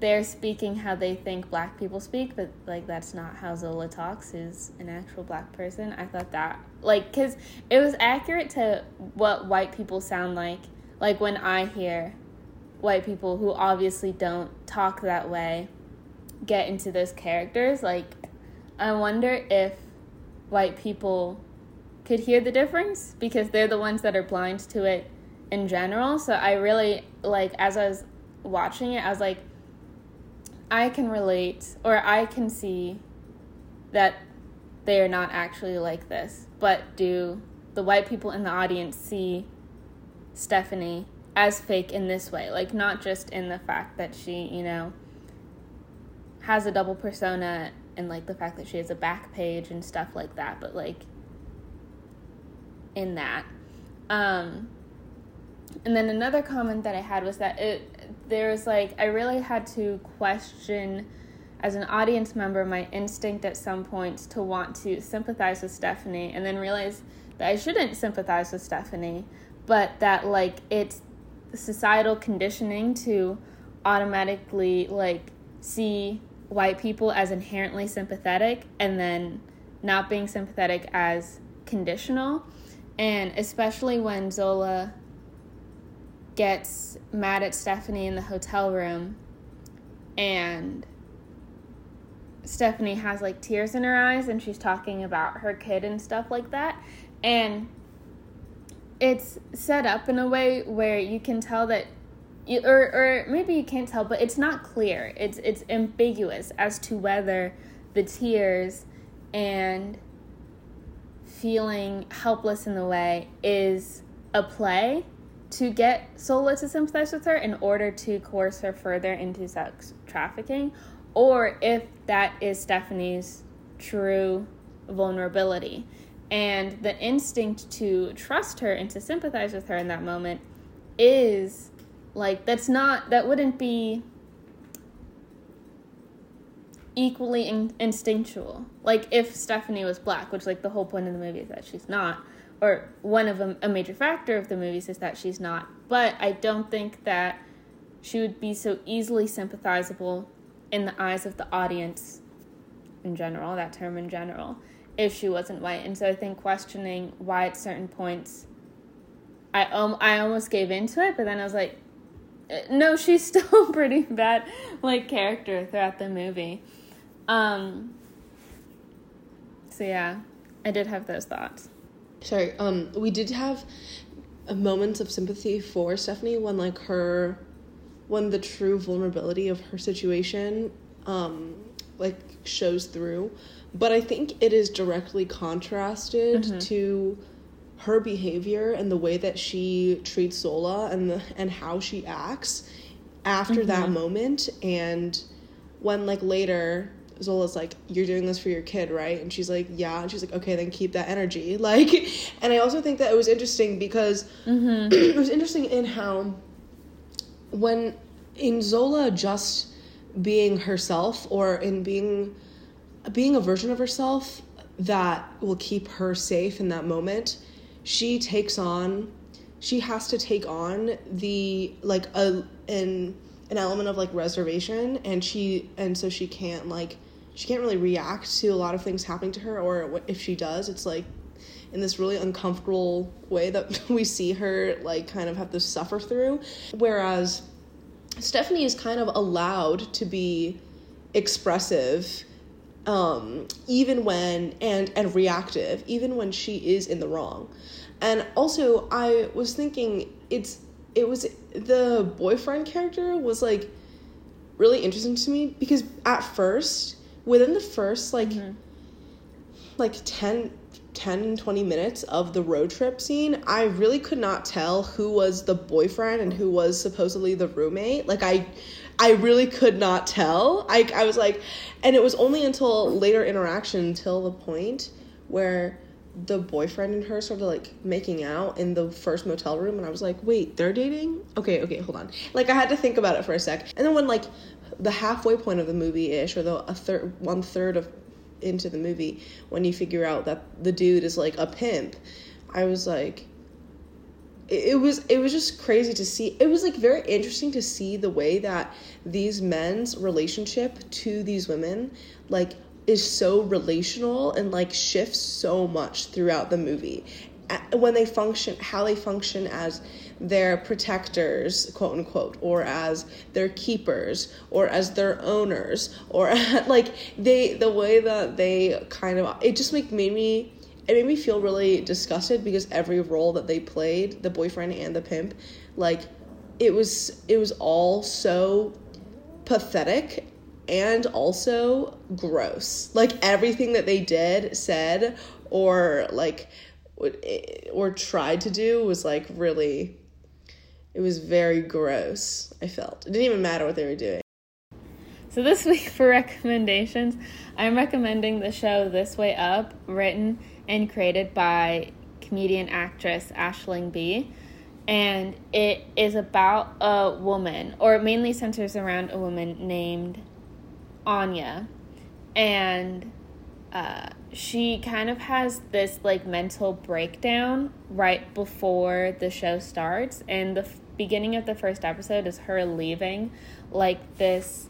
they're speaking how they think black people speak, but like that's not how Zola talks. Is an actual black person. I thought that like because it was accurate to what white people sound like. Like when I hear white people who obviously don't talk that way get into those characters, like I wonder if white people could hear the difference because they're the ones that are blind to it in general. So I really like as I was watching it, I was like I can relate or I can see that they are not actually like this. But do the white people in the audience see Stephanie as fake in this way? Like, not just in the fact that she, you know, has a double persona and like the fact that she has a Backpage and stuff like that, but like in that. Um, and then another comment that I had was that it there was like I really had to question as an audience member my instinct at some points to want to sympathize with Stephanie and then realize that I shouldn't sympathize with Stephanie, but that like it's societal conditioning to automatically like see white people as inherently sympathetic and then not being sympathetic as conditional. And especially when Zola gets mad at Stephanie in the hotel room and Stephanie has like tears in her eyes and she's talking about her kid and stuff like that. And it's set up in a way where you can tell that you, or or maybe you can't tell, but it's not clear. It's it's ambiguous as to whether the tears and feeling helpless in the way is a play to get Zola to sympathize with her in order to coerce her further into sex trafficking, or if that is Stephanie's true vulnerability. And the instinct to trust her and to sympathize with her in that moment is like, that's not, that wouldn't be equally in- instinctual. Like, if Stephanie was black, which, like, the whole point of the movie is that she's not or one of a, a major factor of the movies is that she's not. But I don't think that she would be so easily sympathizable in the eyes of the audience in general, that term in general, if she wasn't white. And so I think questioning why at certain points I um I almost gave into it, but then I was like, uh, no, she's still pretty bad like character throughout the movie. Um so yeah, I did have those thoughts. Sorry, um, we did have moments of sympathy for Stephanie when like her when the true vulnerability of her situation um like shows through but i think it is directly contrasted mm-hmm. to her behavior and the way that she treats Zola and the and how she acts after mm-hmm. that moment and when like later Zola's like, You're doing this for your kid, right? And she's like, Yeah. And she's like, Okay, then keep that energy. Like, and I also think that it was interesting because mm-hmm. it was interesting in how when in Zola just being herself or in being being a version of herself that will keep her safe in that moment, she takes on she has to take on the like a an an element of like reservation and she and so she can't like she can't really react to a lot of things happening to her or if she does it's like in this really uncomfortable way that we see her like kind of have to suffer through. Whereas stephanie is kind of allowed to be expressive um, even when and and reactive even when she is in the wrong. And also i was thinking it's it was the boyfriend character was like really interesting to me because at first within the first like mm-hmm. like 10 10 20 minutes of the road trip scene i really could not tell who was the boyfriend and who was supposedly the roommate like i i really could not tell i i was like and it was only until later interaction until the point where the boyfriend and her started like making out in the first motel room and I was like, wait, they're dating? Okay, okay, hold on. Like I had to think about it for a sec. And then when like the halfway point of the movie ish, or the a third one third of into the movie, when you figure out that the dude is like a pimp, I was like, it, was it was just crazy to see. It was like very interesting to see the way that these men's relationship to these women, like is so relational and like shifts so much throughout the movie when they function how they function as their protectors quote unquote or as their keepers or as their owners or like they the way that they kind of it just like made me it made me feel really disgusted because every role that they played the boyfriend and the pimp like it was it was all so pathetic and also gross. Like everything that they did, said, or like Eh, or tried to do was like really it was very gross. I felt. It didn't even matter what they were doing. So this week for recommendations, I'm recommending the show This Way Up, written and created by comedian actress Aisling Bea. And it is about a woman, or it mainly centers around a woman named Anya, and uh, she kind of has this like mental breakdown right before the show starts, and the f- beginning of the first episode is her leaving like this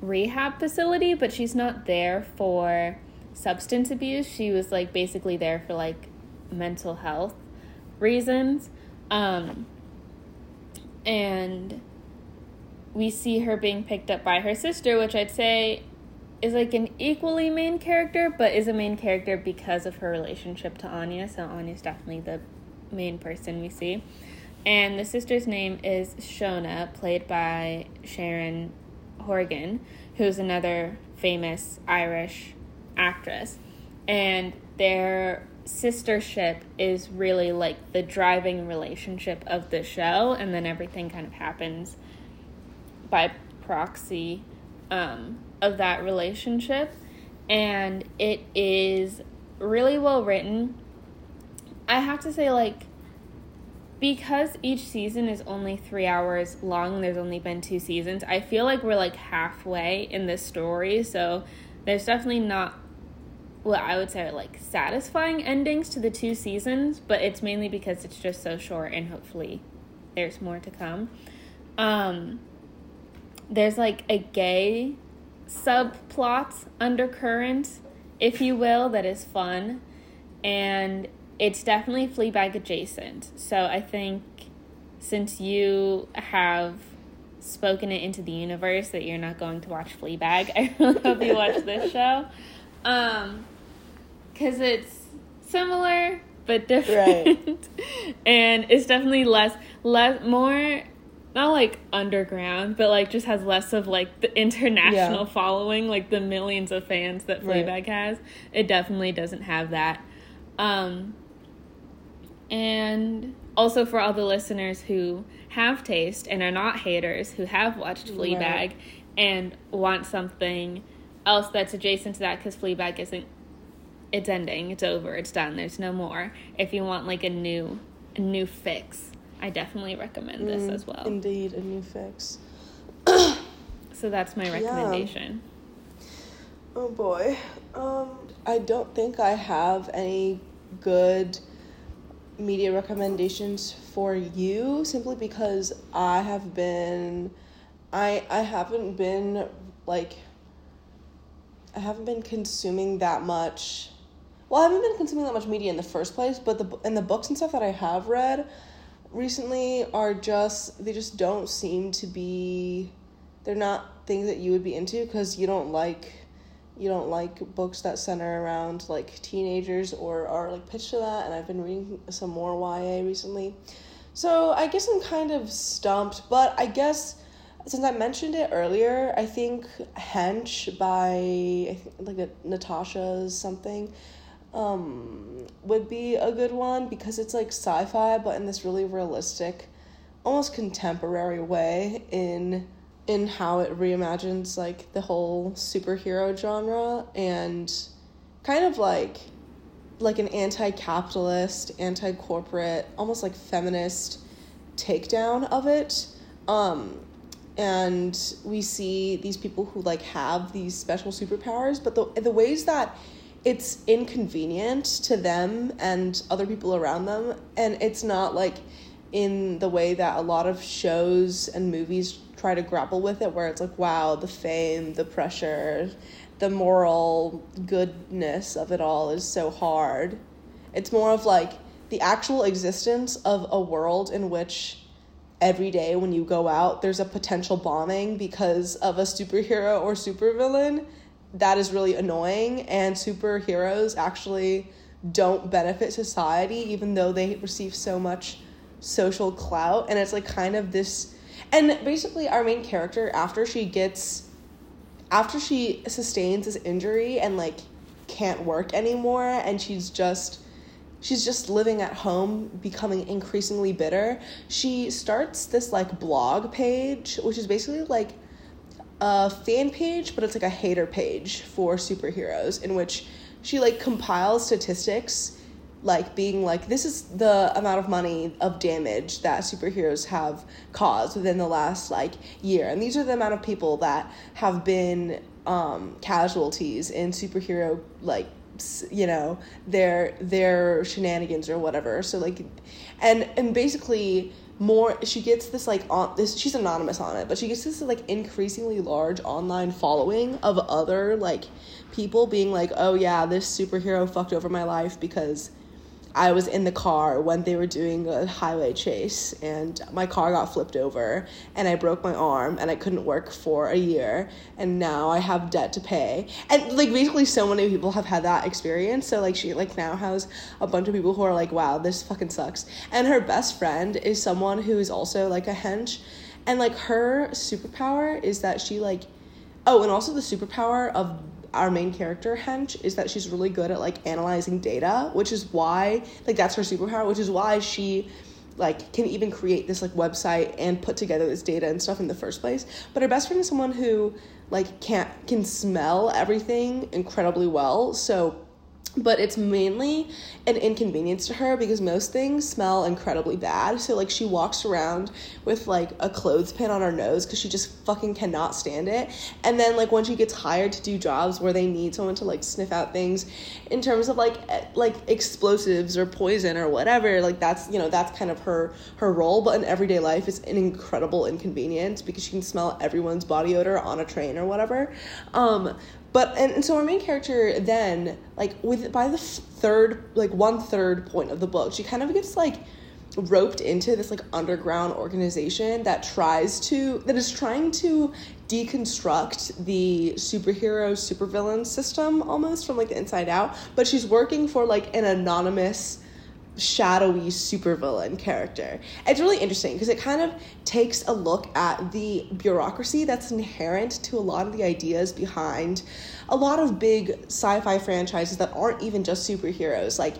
rehab facility, but she's not there for substance abuse. She was like basically there for like mental health reasons. Um, and we see her being picked up by her sister, which I'd say is like an equally main character, but is a main character because of her relationship to Anya. So Anya's definitely the main person we see. And the sister's name is Shona, played by Sharon Horgan, who's another famous Irish actress. And their sistership is really like the driving relationship of the show, and then everything kind of happens by proxy um, of that relationship. And it is really well written. I have to say, like, because each season is only three hours long, there's only been two seasons, I feel like we're like halfway in this story. So there's definitely not what I would say are like satisfying endings to the two seasons, but it's mainly because it's just so short and hopefully there's more to come. Um, there's like a gay subplot undercurrent, if you will, that is fun. And it's definitely Fleabag adjacent. So I think since you have spoken it into the universe that you're not going to watch Fleabag, I really hope you watch this show. Um, because it's similar but different, right. and it's definitely less, less, more not like underground, but like just has less of like the international yeah. following, like the millions of fans that Fleabag right. has. It definitely doesn't have that. Um, And also for all the listeners who have taste and are not haters, who have watched Fleabag Right. and want something else that's adjacent to that because Fleabag isn't it's ending, it's over, it's done, there's no more. If you want like a new a new fix, I definitely recommend this Mm, as well. Indeed, a new fix. So that's my recommendation. Oh boy. Um, I don't think I have any good media recommendations for you simply because I have been I I haven't been like I haven't been consuming that much well, I haven't been consuming that much media in the first place, but the and the books and stuff that I have read recently are just they just don't seem to be they're not things that you would be into because you don't like you don't like books that center around like teenagers or are like pitched to that and I've been reading some more YA recently. So I guess I'm kind of stumped, but I guess since I mentioned it earlier, I think Hench by I think like Natasha's something um would be a good one because it's like sci-fi but in this really realistic almost contemporary way in in how it reimagines like the whole superhero genre and kind of like like an anti-capitalist, anti-corporate, almost like feminist takedown of it. Um and we see these people who like have these special superpowers, but the the ways that it's inconvenient to them and other people around them and it's not like in the way that a lot of shows and movies try to grapple with it where it's like wow the fame the pressure the moral goodness of it all is so hard. It's more of like the actual existence of a world in which every day when you go out there's a potential bombing because of a superhero or supervillain that is really annoying and superheroes actually don't benefit society even though they receive so much social clout. And it's like kind of this and basically our main character after she gets after she sustains this injury and like can't work anymore and she's just she's just living at home becoming increasingly bitter she starts this like blog page which is basically like a fan page but it's like a hater page for superheroes in which she like compiles statistics like being like this is the amount of money of damage that superheroes have caused within the last like year. And these are the amount of people that have been um casualties in superhero like you know their their shenanigans or whatever. So like and and basically more she gets this like on this she's anonymous on it but she gets this like increasingly large online following of other like people being like oh yeah this superhero fucked over my life because I was in the car when they were doing a highway chase and my car got flipped over and I broke my arm and I couldn't work for a year and now I have debt to pay. And like basically so many people have had that experience. So like she like now has a bunch of people who are like, wow, this fucking sucks. And her best friend is someone who is also like a hench. And like her superpower is that she like oh and also the superpower of our main character hench is that she's really good at like analyzing data which is why like that's her superpower which is why she like can even create this like website and put together this data and stuff in the first place. But her best friend is someone who like can't can smell everything incredibly well. So but it's mainly an inconvenience to her because most things smell incredibly bad. So like she walks around with like a clothespin on her nose because she just fucking cannot stand it. And then like when she gets hired to do jobs where they need someone to like sniff out things in terms of like eh, like explosives or poison or whatever, like that's you know that's kind of her her role. But in everyday life, it's an incredible inconvenience because she can smell everyone's body odor on a train or whatever. Um, but and, and so our main character then like with by the third like one third point of the book she kind of gets like roped into this like underground organization that tries to that is trying to deconstruct the superhero supervillain system almost from like the inside out. But she's working for like an anonymous shadowy supervillain character. It's really interesting because it kind of takes a look at the bureaucracy that's inherent to a lot of the ideas behind a lot of big sci-fi franchises that aren't even just superheroes. Like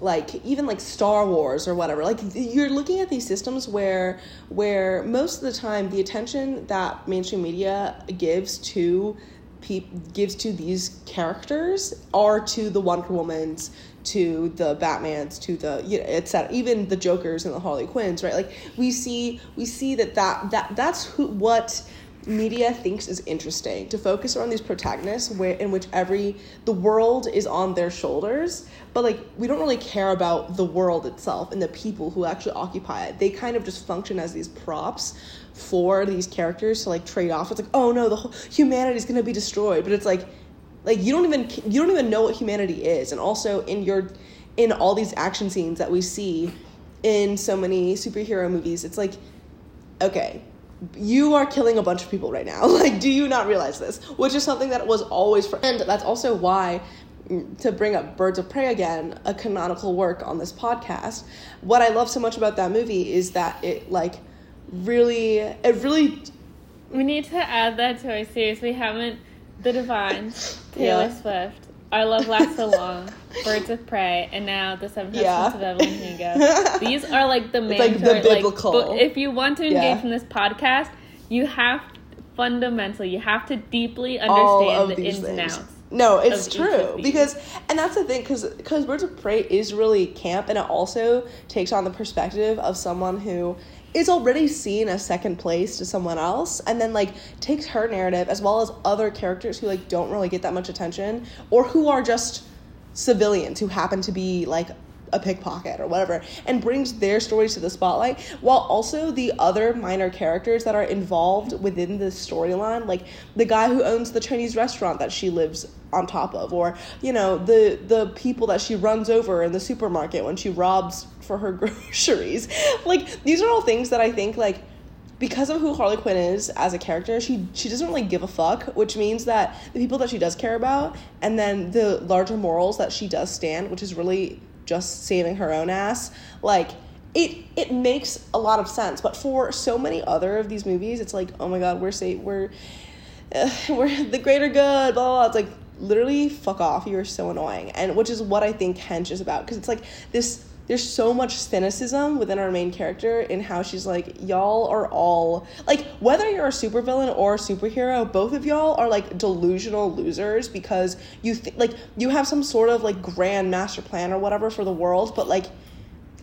like even like Star Wars or whatever. Like you're looking at these systems where where most of the time the attention that mainstream media gives to gives to these characters are to the Wonder Womans, to the Batmans, to the you know, etc. Even the Jokers and the Harley Quinns, right? Like we see we see that that that that's who what media thinks is interesting to focus on these protagonists where in which every the world is on their shoulders but like we don't really care about the world itself and the people who actually occupy it they kind of just function as these props for these characters to like trade off it's like oh no the whole humanity is going to be destroyed but it's like like you don't even you don't even know what humanity is and also in your in all these action scenes that we see in so many superhero movies it's like okay you are killing a bunch of people right now. Like, do you not realize this? Which is something that was always, for- and that's also why, mm, to bring up Birds of Prey again, a canonical work on this podcast. What I love so much about that movie is that it like really, it really. We need to add that to our series. We haven't. The Divines, Taylor Yeah. Swift, Our Love Lasts So Long, Birds of Prey, and now The Seven Husbands Yeah. of Evelyn Hugo. These are like the main. like the biblical. if you want to engage Yeah. in this podcast, you have fundamentally, you have to deeply understand the ins and outs. No, it's true because, and that's the thing, because because Birds of Prey is really camp, and it also takes on the perspective of someone who is already seen as second place to someone else, and then like takes her narrative as well as other characters who like don't really get that much attention or who are just civilians who happen to be like a pickpocket or whatever and brings their stories to the spotlight while also the other minor characters that are involved within the storyline like the guy who owns the chinese restaurant that she lives on top of or you know the the people that she runs over in the supermarket when she robs for her groceries. Like these are all things that i think like because of who Harley Quinn is as a character, she she doesn't really give a fuck, which means that the people that she does care about, and then the larger morals that she does stand, which is really just saving her own ass, like it it makes a lot of sense. But for so many other of these movies, it's like, oh my god, we're say we're uh, we're the greater good, blah, blah blah. It's like literally fuck off. You're so annoying, and which is what I think Hench is about because it's like this. There's so much cynicism within our main character in how she's like, y'all are all like, whether you're a supervillain or a superhero, both of y'all are like delusional losers because you th- like you have some sort of like grand master plan or whatever for the world, but like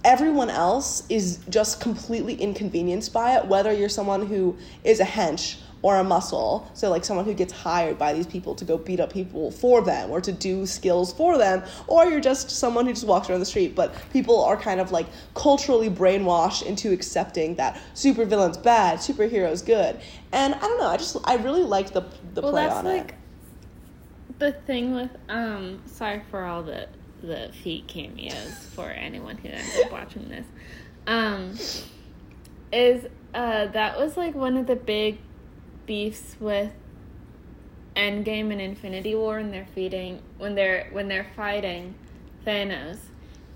everyone else is just completely inconvenienced by it whether you're someone who is a hench or a muscle so like someone who gets hired by these people to go beat up people for them or to do skills for them or you're just someone who just walks around the street but people are kind of like culturally brainwashed into accepting that supervillain's bad superheroes good and i don't know i just i really liked the the Well, play that's on like it the thing with um. Sorry for all the the feet cameos for anyone who ends up watching this. Um, is uh that was like one of the big beefs with Endgame and Infinity War when they're feeding when they're when they're fighting Thanos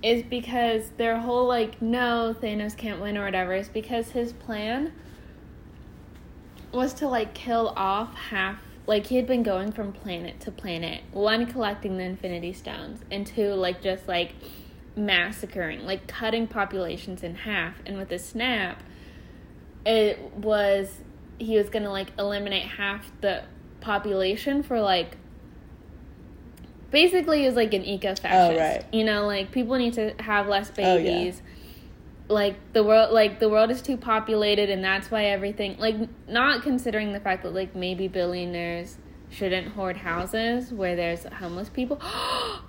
is because their whole like no Thanos can't win or whatever is because his plan was to like kill off half like he had been going from planet to planet one collecting the infinity stones and two like just like massacring like cutting populations in half and with a snap it was he was gonna like eliminate half the population for like basically is like an eco-fascist Oh, right. you know like people need to have less babies. Oh, yeah. like the world like the world is too populated and that's why everything like not considering the fact that like maybe billionaires shouldn't hoard houses where there's homeless people oh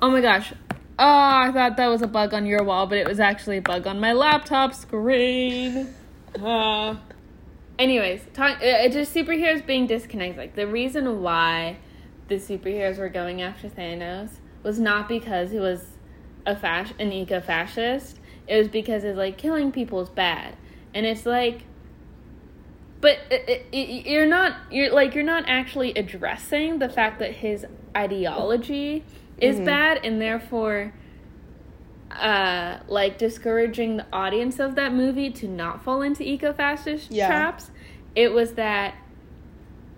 oh my gosh oh i thought that was a bug on your wall but it was actually a bug on my laptop screen uh, anyways talk uh, just superheroes being disconnected. Like the reason why the superheroes were going after thanos was not because he was a fas- an eco-fascist. It was because it's like killing people is bad. And it's like but it, it, it, you're not you're like you're not actually addressing the fact that his ideology is Mhm. bad and therefore uh like discouraging the audience of that movie to not fall into eco-fascist Yeah. traps it was that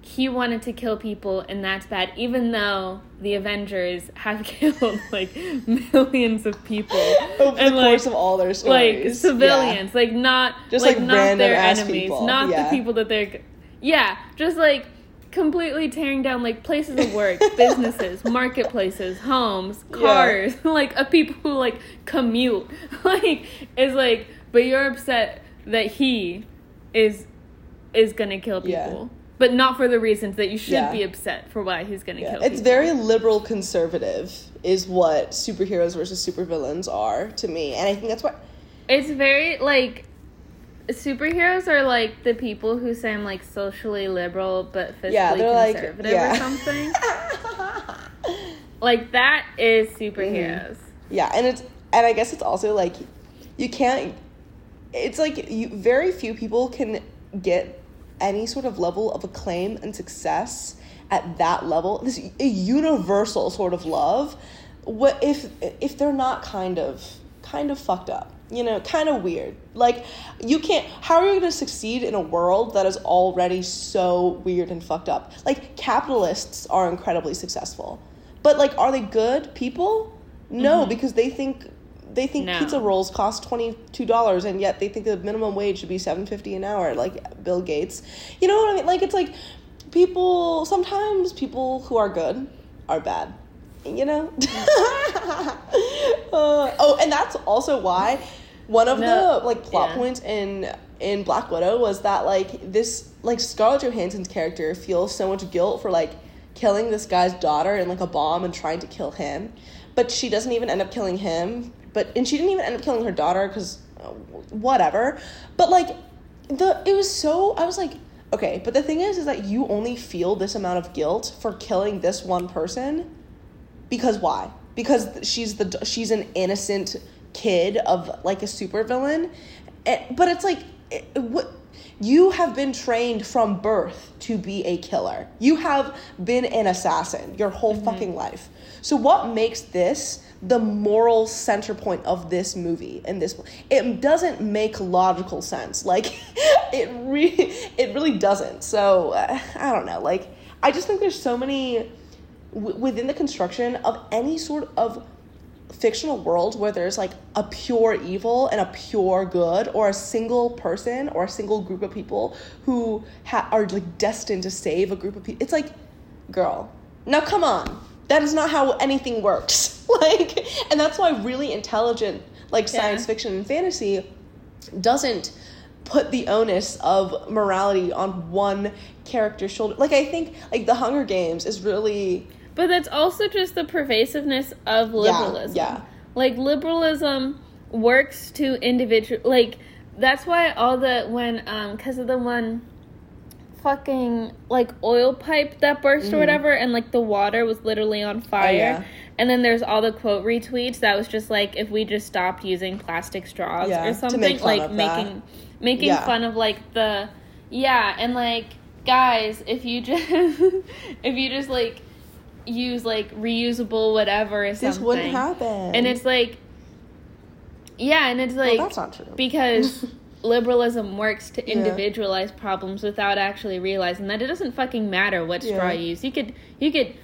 he wanted to kill people and that's bad even though the avengers have killed like millions of people over and the like course of all their stories. like civilians like not Just, like, like, not their enemies people. not Yeah. the people that they're yeah just like completely tearing down like places of work businesses marketplaces homes Yeah. cars like of people who like commute like is like but you're upset that he is is gonna kill Yeah. people but not for the reasons that you should Yeah. be upset for why he's gonna Yeah. kill It's people. very liberal conservative is what superheroes versus supervillains are to me. And I think that's what It's very like superheroes are like the people who say I'm like socially liberal but fiscally Yeah, they're like- conservative yeah. or something. like that is superheroes. Mm-hmm. Yeah, and it's and I guess it's also like you can't it's like you very few people can get any sort of level of acclaim and success at that level. This a universal sort of love. What if if they're not kind of kind of fucked up? You know, kind of weird. Like you can't how are you going to succeed in a world that is already so weird and fucked up? Like capitalists are incredibly successful. But like are they good people? No, mm-hmm. because they think they think No. pizza rolls cost twenty two dollars, and yet they think the minimum wage should be seven fifty an hour, like Bill Gates. You know what I mean? Like it's like people. Sometimes people who are good are bad. You know. uh, oh, and that's also why one of No, the like plot yeah. points in in Black Widow was that like this like Scarlett Johansson's character feels so much guilt for like killing this guy's daughter in like a bomb and trying to kill him, but she doesn't even end up killing him. But and she didn't even end up killing her daughter because whatever. But like the it was so I was like okay, but the thing is is that you only feel this amount of guilt for killing this one person because why? Because she's the she's an innocent kid of like a supervillain, Eh, but it's like it, what you have been trained from birth to be a killer. You have been an assassin your whole fucking life. So what makes this the moral center point of this movie and this it doesn't make logical sense. Like it re- it really doesn't. So uh, I don't know. Like I just think there's so many w- within the construction of any sort of fictional world where there's like a pure evil and a pure good or a single person or a single group of people who ha- are like destined to save a group of people it's like girl now come on. That is not how anything works. Like and that's why really intelligent like Yeah. science fiction and fantasy doesn't put the onus of morality on one character's shoulder. Like i think like the hunger games is really But that's also just the pervasiveness of liberalism. yeah. Like liberalism works to individual like that's why all the when um cuz of the one fucking like oil pipe that burst or whatever and like the water was literally on fire. Mm-hmm. Oh, yeah. And then there's all the quote retweets that was just like if we just stopped using plastic straws Yeah, or something like of that. making making Yeah. fun of like the yeah and like guys if you just if you just like use like reusable whatever or this something wouldn't happen and it's like yeah and it's like well, that's not true because liberalism works to Yeah. individualize problems without actually realizing that it doesn't fucking matter what straw Yeah. you use. You could you could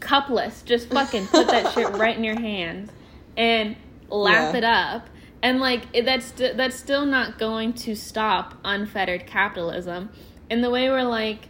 cupless just fucking put that shit right in your hands and lap Yeah. it up. And like that's that's still not going to stop unfettered capitalism. In the way we're like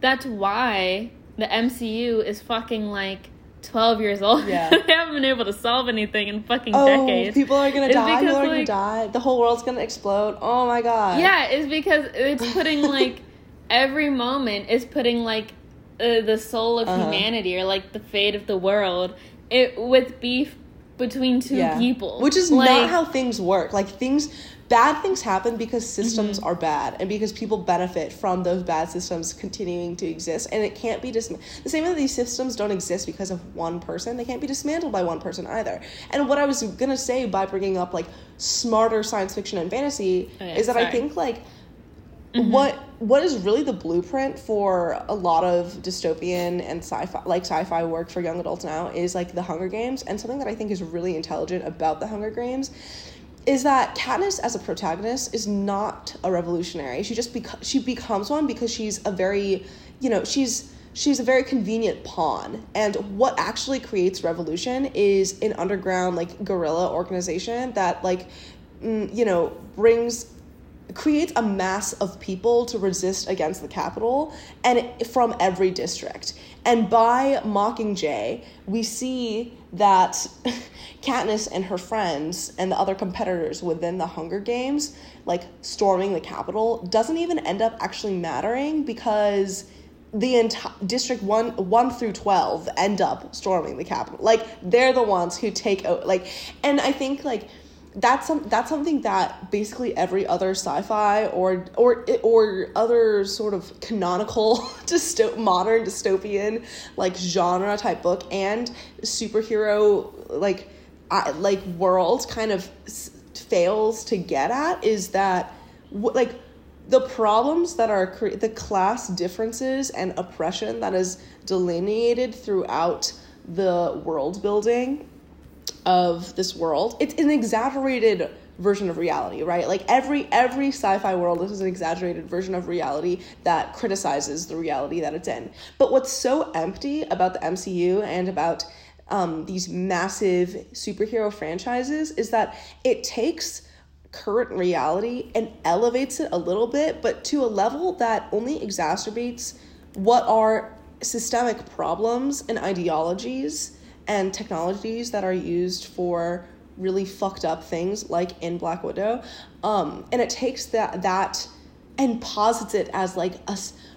that's why the MCU is fucking like 12 years old. Yeah. they haven't been able to solve anything in fucking Oh, decades. people are gonna It's die. People because, are gonna die. The whole world's gonna explode. Oh my god. Yeah, it's because it's putting like every moment is putting like uh, the soul of Uh-huh. humanity or like the fate of the world it with beef between two Yeah. people, Which is like, not how things work. Like things, bad things happen because systems Mm-hmm. are bad and because people benefit from those bad systems continuing to exist. And it can't be dis- the same way that these systems don't exist because of one person. They can't be dismantled by one person either. And what I was gonna say by bringing up like smarter science fiction and fantasy Oh, yeah, is that I think like Mm-hmm. what what is really the blueprint for a lot of dystopian and sci-fi like sci-fi work for young adults now is like the Hunger Games and something that I think is really intelligent about the Hunger Games is that Katniss as a protagonist is not a revolutionary. She just beco- she becomes one because she's a very you know, she's she's a very convenient pawn. And what actually creates revolution is an underground like guerrilla organization that like mm, you know brings creates a mass of people to resist against the capital and from every district. And by mockingjay we see that katniss and her friends and the other competitors within the hunger games like storming the capital doesn't even end up actually mattering because the entire district 1 1 through 12 end up storming the capital like they're the ones who take out like and i think like that's some that's something that basically every other sci-fi or or or other sort of canonical dysto- modern dystopian like genre type book and superhero like uh, like world kind of s- fails to get at is that w- like the problems that are cre- the class differences and oppression that is delineated throughout the world building of this world. It's an exaggerated version of reality right? Like every every sci-fi world this is an exaggerated version of reality that criticizes the reality that it's in. But what's so empty about the mcu and about um, these massive superhero franchises is that it takes current reality and elevates it a little bit but to a level that only exacerbates what are systemic problems and ideologies and technologies that are used for really fucked up things like in Black Widow. Um, and it takes that that and posits it as like a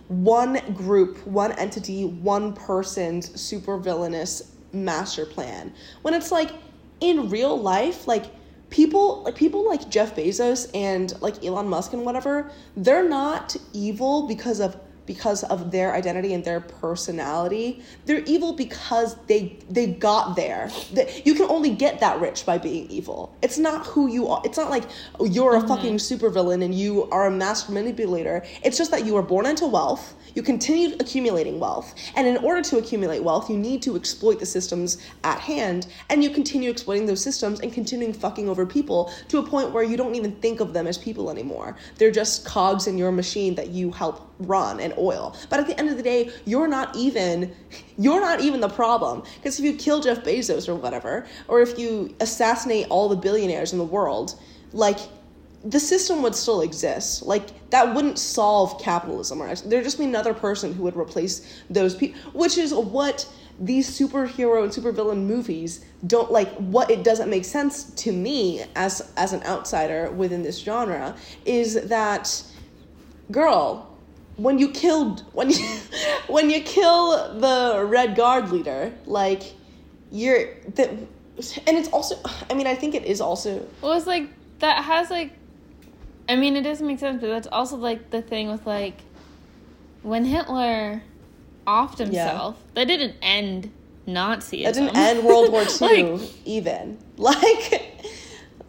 one group, one entity, one person's super villainous master plan. When it's like in real life, like people like people like Jeff Bezos and like Elon Musk and whatever, they're not evil because of because of their identity and their personality. They're evil because they they got there. You can only get that rich by being evil. It's not who you are. It's not like oh, you're a mm-hmm. fucking supervillain and you are a master manipulator. It's just that you were born into wealth you continue accumulating wealth. And in order to accumulate wealth, you need to exploit the systems at hand. And you continue exploiting those systems and continuing fucking over people to a point where you don't even think of them as people anymore. They're just cogs in your machine that you help run and oil. But at the end of the day, you're not even you're not even the problem. Because if you kill Jeff Bezos or whatever, or if you assassinate all the billionaires in the world, like the system would still exist. Like that wouldn't solve capitalism, or there'd just be another person who would replace those people, which is what these superhero and supervillain movies don't like. What it doesn't make sense to me as as an outsider within this genre is that, girl, when you killed when you when you kill the Red Guard leader, like you're that, and it's also. I mean, I think it is also. Well, it's like that has like I mean, it doesn't make sense, but that's also like the thing with like when Hitler offed himself. Yeah. That didn't end Nazism. That didn't end World War II like, even. Like,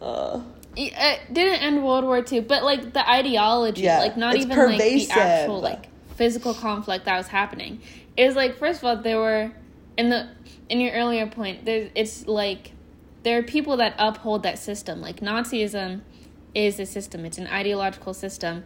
uh. It didn't end World War II, but like the ideology, yeah, like not even pervasive. like the actual like physical conflict that was happening. Is like first of all there were in the in your earlier point, there's it's like there are people that uphold that system. Like Nazism is a system, it's an ideological system,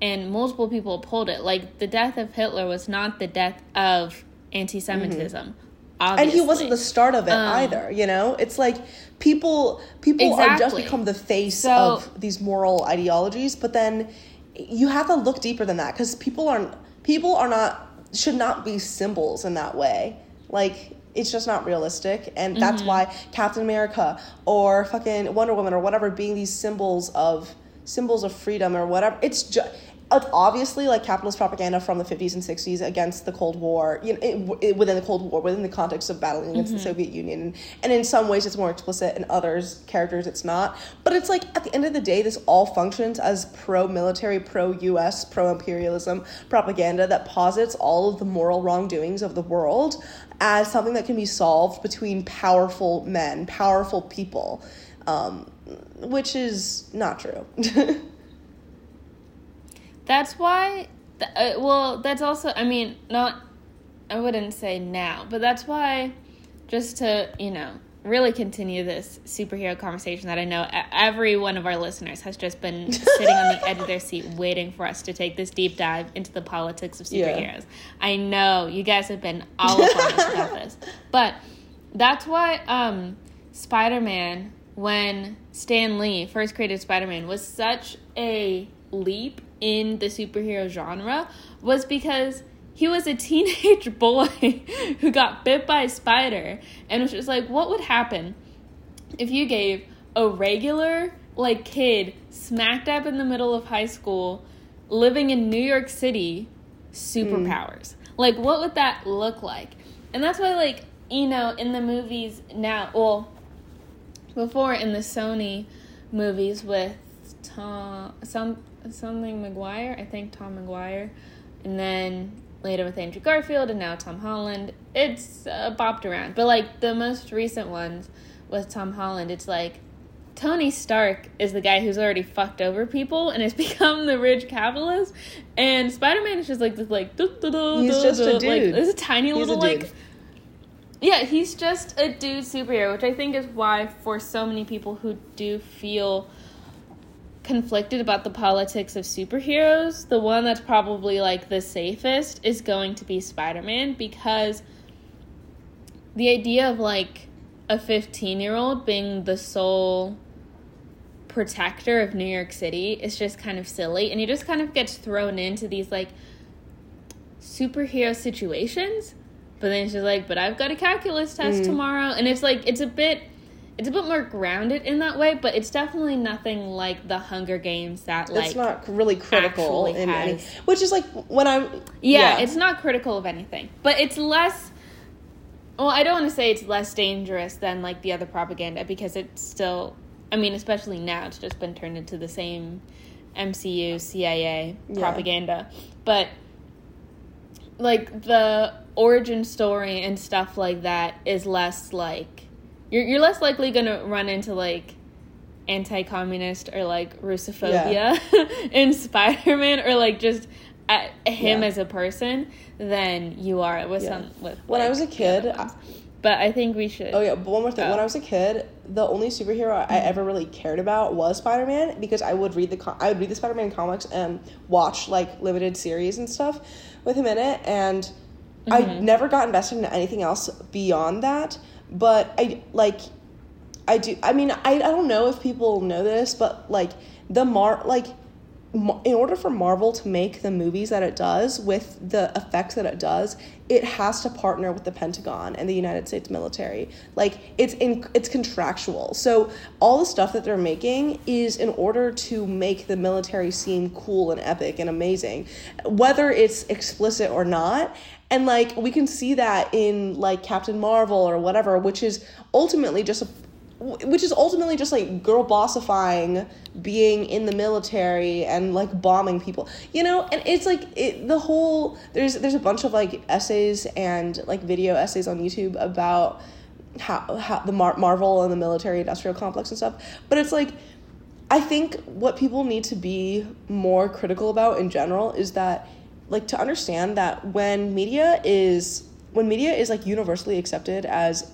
and multiple people uphold it. Like the death of Hitler was not the death of anti Semitism. Mm-hmm. And he wasn't the start of it um, either, you know? It's like people people exactly. are just become the face so, of these moral ideologies, but then you have to look deeper than that because people aren't people are not should not be symbols in that way. Like it's just not realistic and that's mm-hmm. why captain america or fucking wonder woman or whatever being these symbols of symbols of freedom or whatever it's just obviously like capitalist propaganda from the 50s and 60s against the Cold War, you know, it, it, within the Cold War, within the context of battling against mm-hmm. the Soviet Union. And, and in some ways it's more explicit, in others characters it's not. But it's like at the end of the day, this all functions as pro military, pro US, pro imperialism propaganda that posits all of the moral wrongdoings of the world as something that can be solved between powerful men, powerful people, um, which is not true. that's why, th- uh, well, that's also, I mean, not, I wouldn't say now, but that's why, just to, you know, really continue this superhero conversation that I know every one of our listeners has just been sitting on the edge of their seat waiting for us to take this deep dive into the politics of Yeah. superheroes. I know you guys have been all up on us about this. But that's why um, Spider Man, when Stan Lee first created Spider Man, was such a leap in the superhero genre, was because he was a teenage boy who got bit by a spider and it was just like, what would happen if you gave a regular like kid smack dab in the middle of high school living in New York City hmm. superpowers? Like what would that look like? And that's why like, you know, in the movies now, well, before in the Sony movies with Tom some something McGuire, I think Tom McGuire, and then later with Andrew Garfield and now Tom Holland. It's uh, bopped around, but like the most recent ones with Tom Holland, it's like Tony Stark is the guy who's already fucked over people and has become the rich capitalist, and Spider Man is just like this like He's just a like dude. this tiny He's little a like yeah, he's just a dude superhero, which I think is why for so many people who do feel conflicted about the politics of superheroes, the one that's probably like the safest is going to be Spider-Man because the idea of like a 15-year-old being the sole protector of New York City is just kind of silly and he just kind of gets thrown into these like superhero situations but then she's like but i've got a calculus test mm. tomorrow and it's like it's a bit it's a bit more grounded in that way but it's definitely nothing like the hunger games that like it's not really critical in any, which is like when I'm yeah, it's not critical of anything but it's less well i don't want to say it's less dangerous than like the other propaganda because it's still i mean especially now it's just been turned into the same mcu cia Yeah. propaganda but like the origin story and stuff like that is less like you're you're less likely gonna run into like anti-communist or like Russophobia in Spider-Man or like just at him Yeah. as a person than you are with Yeah. some with When I was a kid, but I think we should. Oh yeah, but one more thing. Oh. When I was a kid, the only superhero I mm-hmm. ever really cared about was Spider Man because I would read the com- I would read the Spider Man comics and watch like limited series and stuff with him in it, and I mm-hmm. never got invested in anything else beyond that. But I like, I do. I mean, I I don't know if people know this, but like the Mar like. In order for Marvel to make the movies that it does with the effects that it does, it has to partner with the Pentagon and the United States military. Like it's in it's contractual. So all the stuff that they're making is in order to make the military seem cool and epic and amazing, whether it's explicit or not. And like we can see that in like Captain Marvel or whatever, which is ultimately just a which is ultimately just like girl bossifying being in the military and like bombing people. You know and it's like it, the whole there's there's a bunch of like essays and like video essays on youtube about how, how the Mar- marvel and the military industrial complex and stuff. But it's like i think what people need to be more critical about in general is that like to understand that when media is when media is like universally accepted as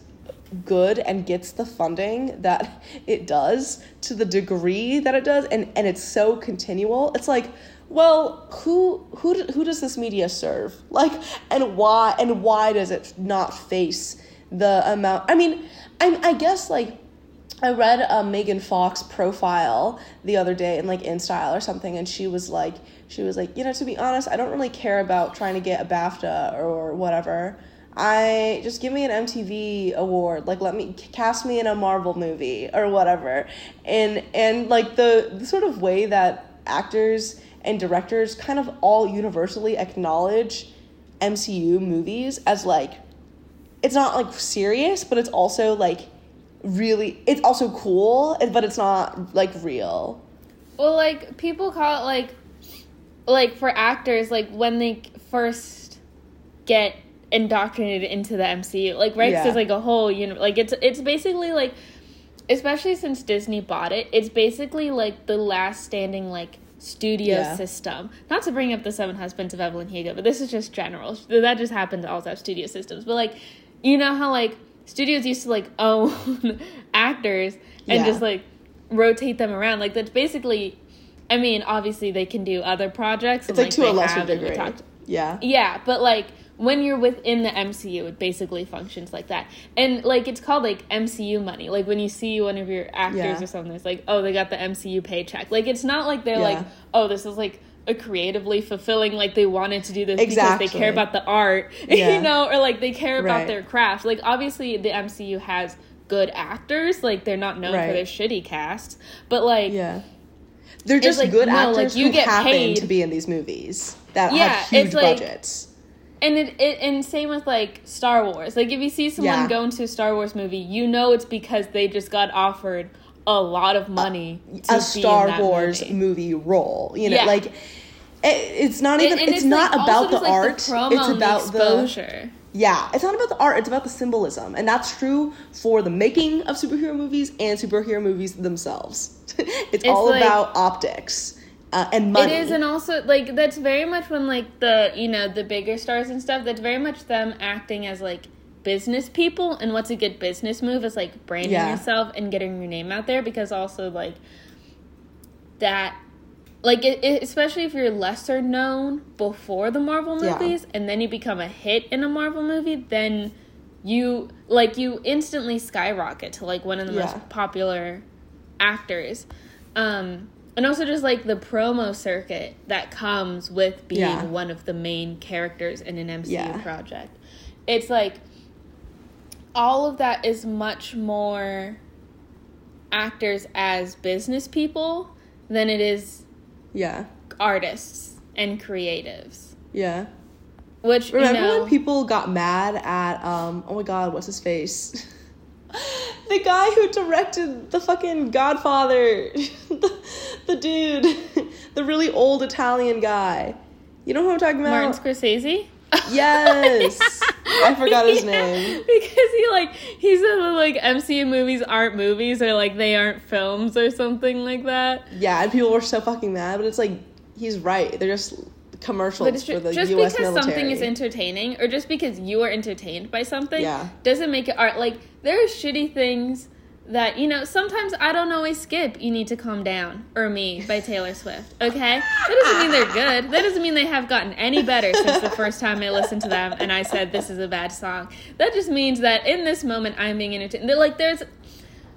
good and gets the funding that it does to the degree that it does and and it's so continual it's like well who who who does this media serve? Like and why and why does it not face the amount? I mean i i guess like I read a Megan Fox profile the other day in like InStyle or something, and she was like, she was like, you know, to be honest, I don't really care about trying to get a BAFTA or whatever. I just give me an MTV award, like let me cast me in a Marvel movie or whatever, and and like the, the sort of way that actors and directors kind of all universally acknowledge MCU movies as like it's not like serious, but it's also like really it's also cool, but it's not like real. Well, like people call it like, like for actors, like when they first get indoctrinated into the MCU, like right? 'Cause Yeah. there's like a whole you know, like it's it's basically like, especially since Disney bought it, it's basically like the last standing like studio Yeah. system. Not to bring up the Seven Husbands of Evelyn Hugo, but this is just general. That just happens to also have studio systems. But like, you know how like studios used to like own actors and Yeah. just like rotate them around. Like that's basically. I mean, obviously they can do other projects. It's and, like to a lesser degree. talked- Yeah. yeah, but like when you're within the MCU, it basically functions like that. And like it's called like MCU money. Like when you see one of your actors Yeah. or something, it's like, oh, they got the MCU paycheck. Like it's not like they're Yeah. like, oh, this is like a creatively fulfilling like they wanted to do this Exactly. because they care about the art, Yeah. you know, or like they care about Right. their craft. Like obviously the MCU has good actors, like they're not known Right. for their shitty cast, but like Yeah. They're just like, good no, actors like, you who get happen paid. to be in these movies that Yeah, have huge it's like- budgets. And it, it and same with like Star Wars. Like if you see someone Yeah. go into a Star Wars movie, you know it's because they just got offered a lot of money to be a in Star Wars movie. movie role. You know, Yeah. like it, it's not even. And- and it's, not about the art. promo it's about the, exposure. Yeah. It's not about the art. It's about the symbolism, and that's true for the making of superhero movies and superhero movies themselves. it's, all like- about optics uh, and money. It is, and also like that's very much when like the you know the bigger stars and stuff. That's very much them acting as like business people, and what's a good business move is like branding Yeah. yourself and getting your name out there. Because also like that, like it, it, especially if you're lesser known before the Marvel Yeah. movies, and then you become a hit in a Marvel movie, then you like you instantly skyrocket to like one of the Yeah. most popular actors. Um, and also just like the promo circuit that comes with being Yeah. one of the main characters in an MCU Yeah. project. It's like all of that is much more actors as business people than it is yeah, artists and creatives. yeah. Which Remember you know, when people got mad at um oh my god, what's his face? the guy who directed the fucking Godfather. the, the dude. The really old Italian guy. You know who I'm talking about? Martin Scorsese? Yes. I forgot his name. because he like he said that like MCU movies aren't movies or like they aren't films or something like that. Yeah, and people were so fucking mad, but it's like he's right. They're just commercials But for the just US because military. something is entertaining or just because you are entertained by something Yeah. doesn't make it art. Like there are shitty things that you know sometimes I don't always skip. You need to calm down or me by Taylor Swift. Okay, that doesn't mean they're good. That doesn't mean they have gotten any better since the first time I listened to them and I said this is a bad song. That just means that in this moment I'm being entertained. They're like there's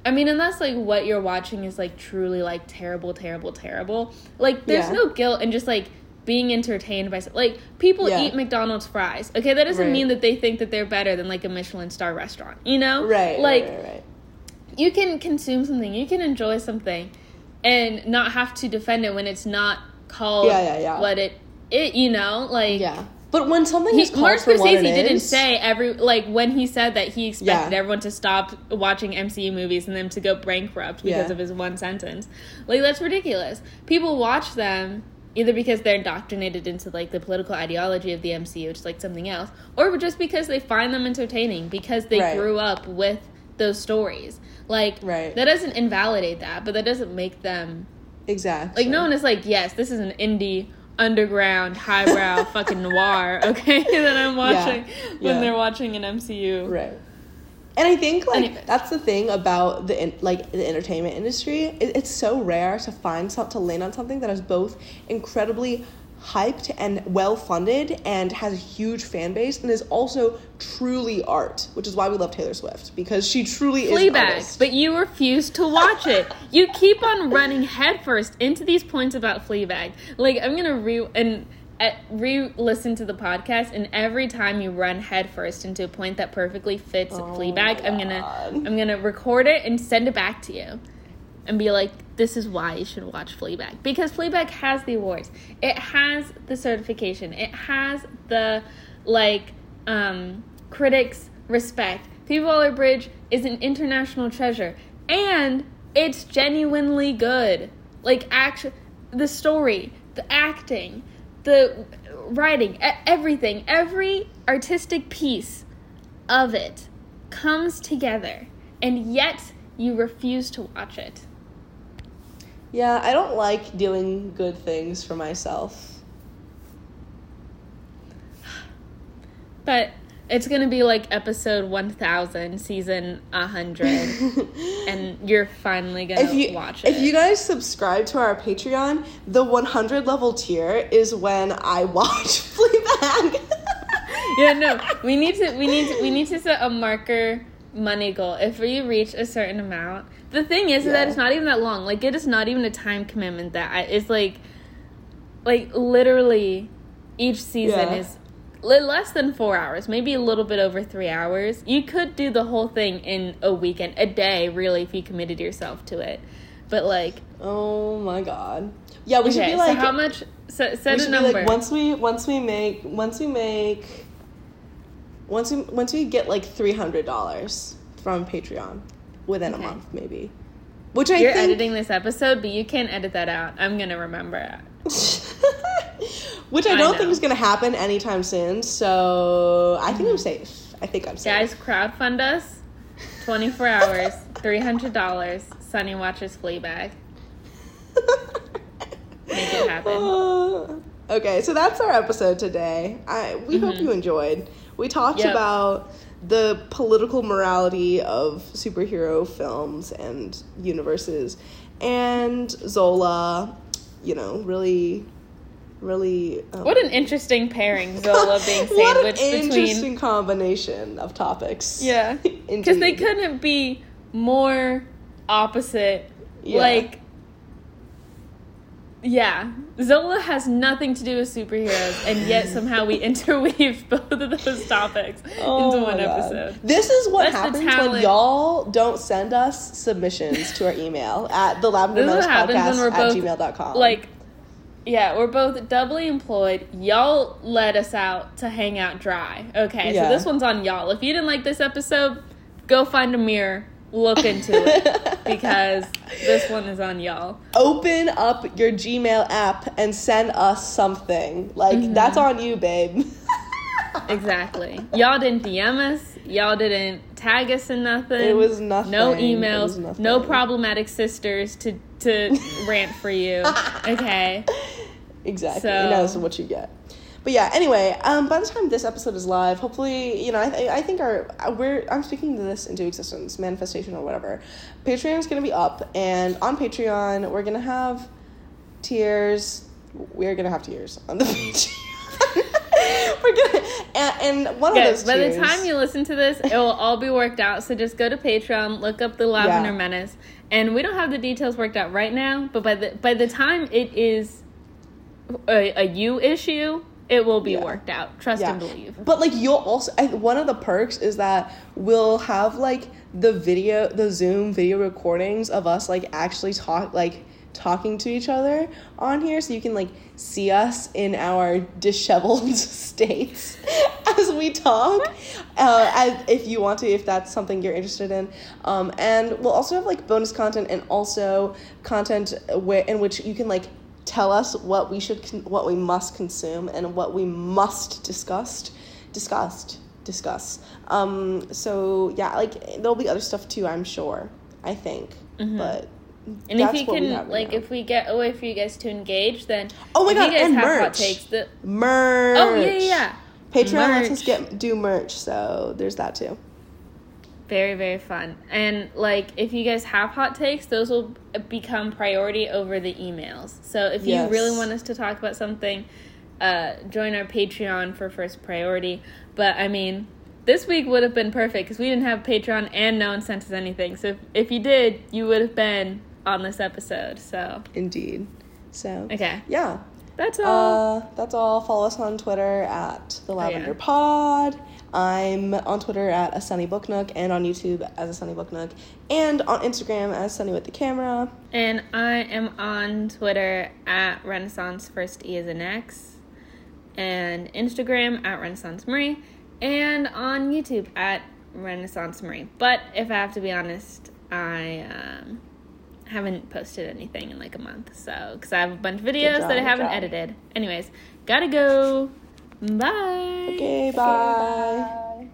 I mean, unless like what you're watching is like truly like terrible, terrible, terrible. Like there's Yeah. no guilt in just like being entertained by like people Yeah. eat McDonald's fries. Okay, that doesn't Right. mean that they think that they're better than like a Michelin star restaurant. You know, Right. Like right, right, right. You can consume something, you can enjoy something, and not have to defend it when it's not called Yeah, yeah, yeah. what it it. You know, like Yeah. But when something he, is called Martin for what it didn't is- say every like when he said that he expected Yeah. everyone to stop watching MCU movies and them to go bankrupt because Yeah. of his one sentence. Like that's ridiculous. People watch them either because they're indoctrinated into like the political ideology of the MCU, which is like something else, or just because they find them entertaining because they Right. grew up with those stories. Like Right. that doesn't invalidate that, but that doesn't make them Exactly. like no one is like, yes, this is an indie underground highbrow fucking noir, okay? that I'm watching when Yeah. they're watching an MCU. Right. And I think like Anyways. that's the thing about the in, like the entertainment industry. It, it's so rare to find something to land on something that is both incredibly hyped and well funded and has a huge fan base and is also truly art, which is why we love Taylor Swift because she truly is Fleabag, but you refuse to watch it. You keep on running headfirst into these points about Fleabag. Like I'm gonna re and uh, re-listen to the podcast, and every time you run headfirst into a point that perfectly fits Oh Fleabag, I'm gonna I'm gonna record it and send it back to you, and be like, "This is why you should watch Fleabag because Fleabag has the awards. It has the certification. It has the like um, critics respect. Phoebe Waller-Bridge is an international treasure, and it's genuinely good. Like action, the story, the acting, the writing, everything, every artistic piece of it comes together, and yet you refuse to watch it. Yeah, I don't like doing good things for myself. But It's gonna be like episode one thousand, season hundred, and you're finally gonna if you watch it. if you guys subscribe to our Patreon, the 100 level tier is when I watch Fleabag. yeah, no, we need to we need to, we need to set a marker money goal. If we reach a certain amount, the thing is Yeah. that it's not even that long. Like it is not even a time commitment. That I, it's like, like literally, each season Yeah. is li- less than four hours, maybe a little bit over three hours. You could do the whole thing in a weekend, a day, really, if you committed yourself to it. But like, oh my god. Yeah, we should be like so how much? Set, we set a should be number. like once we once we make once we make once we once we get like $300 from Patreon within Okay. a month maybe. Which I You're think editing this episode, but you can't edit that out. I'm gonna remember it. Which I I don't know. think is going to happen anytime soon. So I think I'm safe. I think I'm safe. Guys, crowdfund us. 24 hours, $300. Sunny watches Fleabag. Make it happen. Uh, okay, so that's our episode today. I we hope you enjoyed. We talked Mm-hmm. Yep. about the political morality of superhero films and universes, and Zola. You know, really, really. Um, What an interesting pairing, Zola being sandwiched what an interesting between. combination of topics. Yeah. Because they couldn't be more opposite. Yeah. Like, yeah. Zola has nothing to do with superheroes, and yet somehow we interweave both of those topics Oh into one episode. This is what That's happens when y'all don't send us submissions to our email at the Lavender This is Menace what happens Podcast at gmail.com. Like, yeah, we're both doubly employed. Y'all let us out to hang out dry. Okay, Yeah. so this one's on y'all. If you didn't like this episode, go find a mirror, look into it, because this one is on y'all. open up your Gmail app and send us something. Like Mm-hmm. that's on you, babe. Exactly. Y'all didn't DM us. Y'all didn't tag us in nothing. It was nothing. No emails. nothing. No problematic sisters to to rant for you. Okay. exactly. So- You know, this is what you get. But yeah, anyway, um, by the time this episode is live, hopefully, you know, I, th- I think our we're I'm speaking this into existence, manifestation or whatever. Patreon is gonna be up, and on Patreon we're gonna have tiers. We're gonna have tiers on the Patreon. we're gonna and, and one of those by the time you listen to this, it will all be worked out. So just go to Patreon, look up the Lavender Yeah. Menace, and we don't have the details worked out right now. But by the by the time it is a, a you issue, it will be Yeah. worked out. Trust and believe. But like you'll also I, one of the perks is that we'll have like the video the Zoom video recordings of us like actually talk like talking to each other on here so you can like see us in our disheveled states as we talk uh, as, if you want to if that's something you're interested in um, and we'll also have like bonus content and also content where in which you can like tell us what we should con- what we must consume and what we must discuss discussed discuss um so yeah like there'll be other stuff too i'm sure i think but Mm-hmm. And that's if you can, right like, now. if we get a way for you guys to engage, then Oh my God, you guys and have hot merch. takes, the, merch oh yeah, yeah, yeah, patreon lets us Merch. get do merch so there's that too very very fun. And like, if you guys have hot takes, those will become priority over the emails. So if you really want us to talk about something, uh, join our Patreon for first priority. But I mean. This week would have been perfect because we didn't have Patreon and no one sent us anything. So if, if you did, you would have been on this episode. So indeed so okay, yeah that's all. Uh, that's all. Follow us on Twitter at the Oh, yeah. Lavender Pod. I'm on Twitter at a Sunny Book Nook and on YouTube as a Sunny Book Nook and on Instagram as Sunny with the Camera. And I am on Twitter at Renaissance First E as an X, and Instagram at Renaissance Marie, and on YouTube at Renaissance Marie. But if I have to be honest, I um, haven't posted anything in like a month, so because I have a bunch of videos job, that I haven't job. edited. Anyways, gotta go. Bye. Okay, bye. Okay, bye.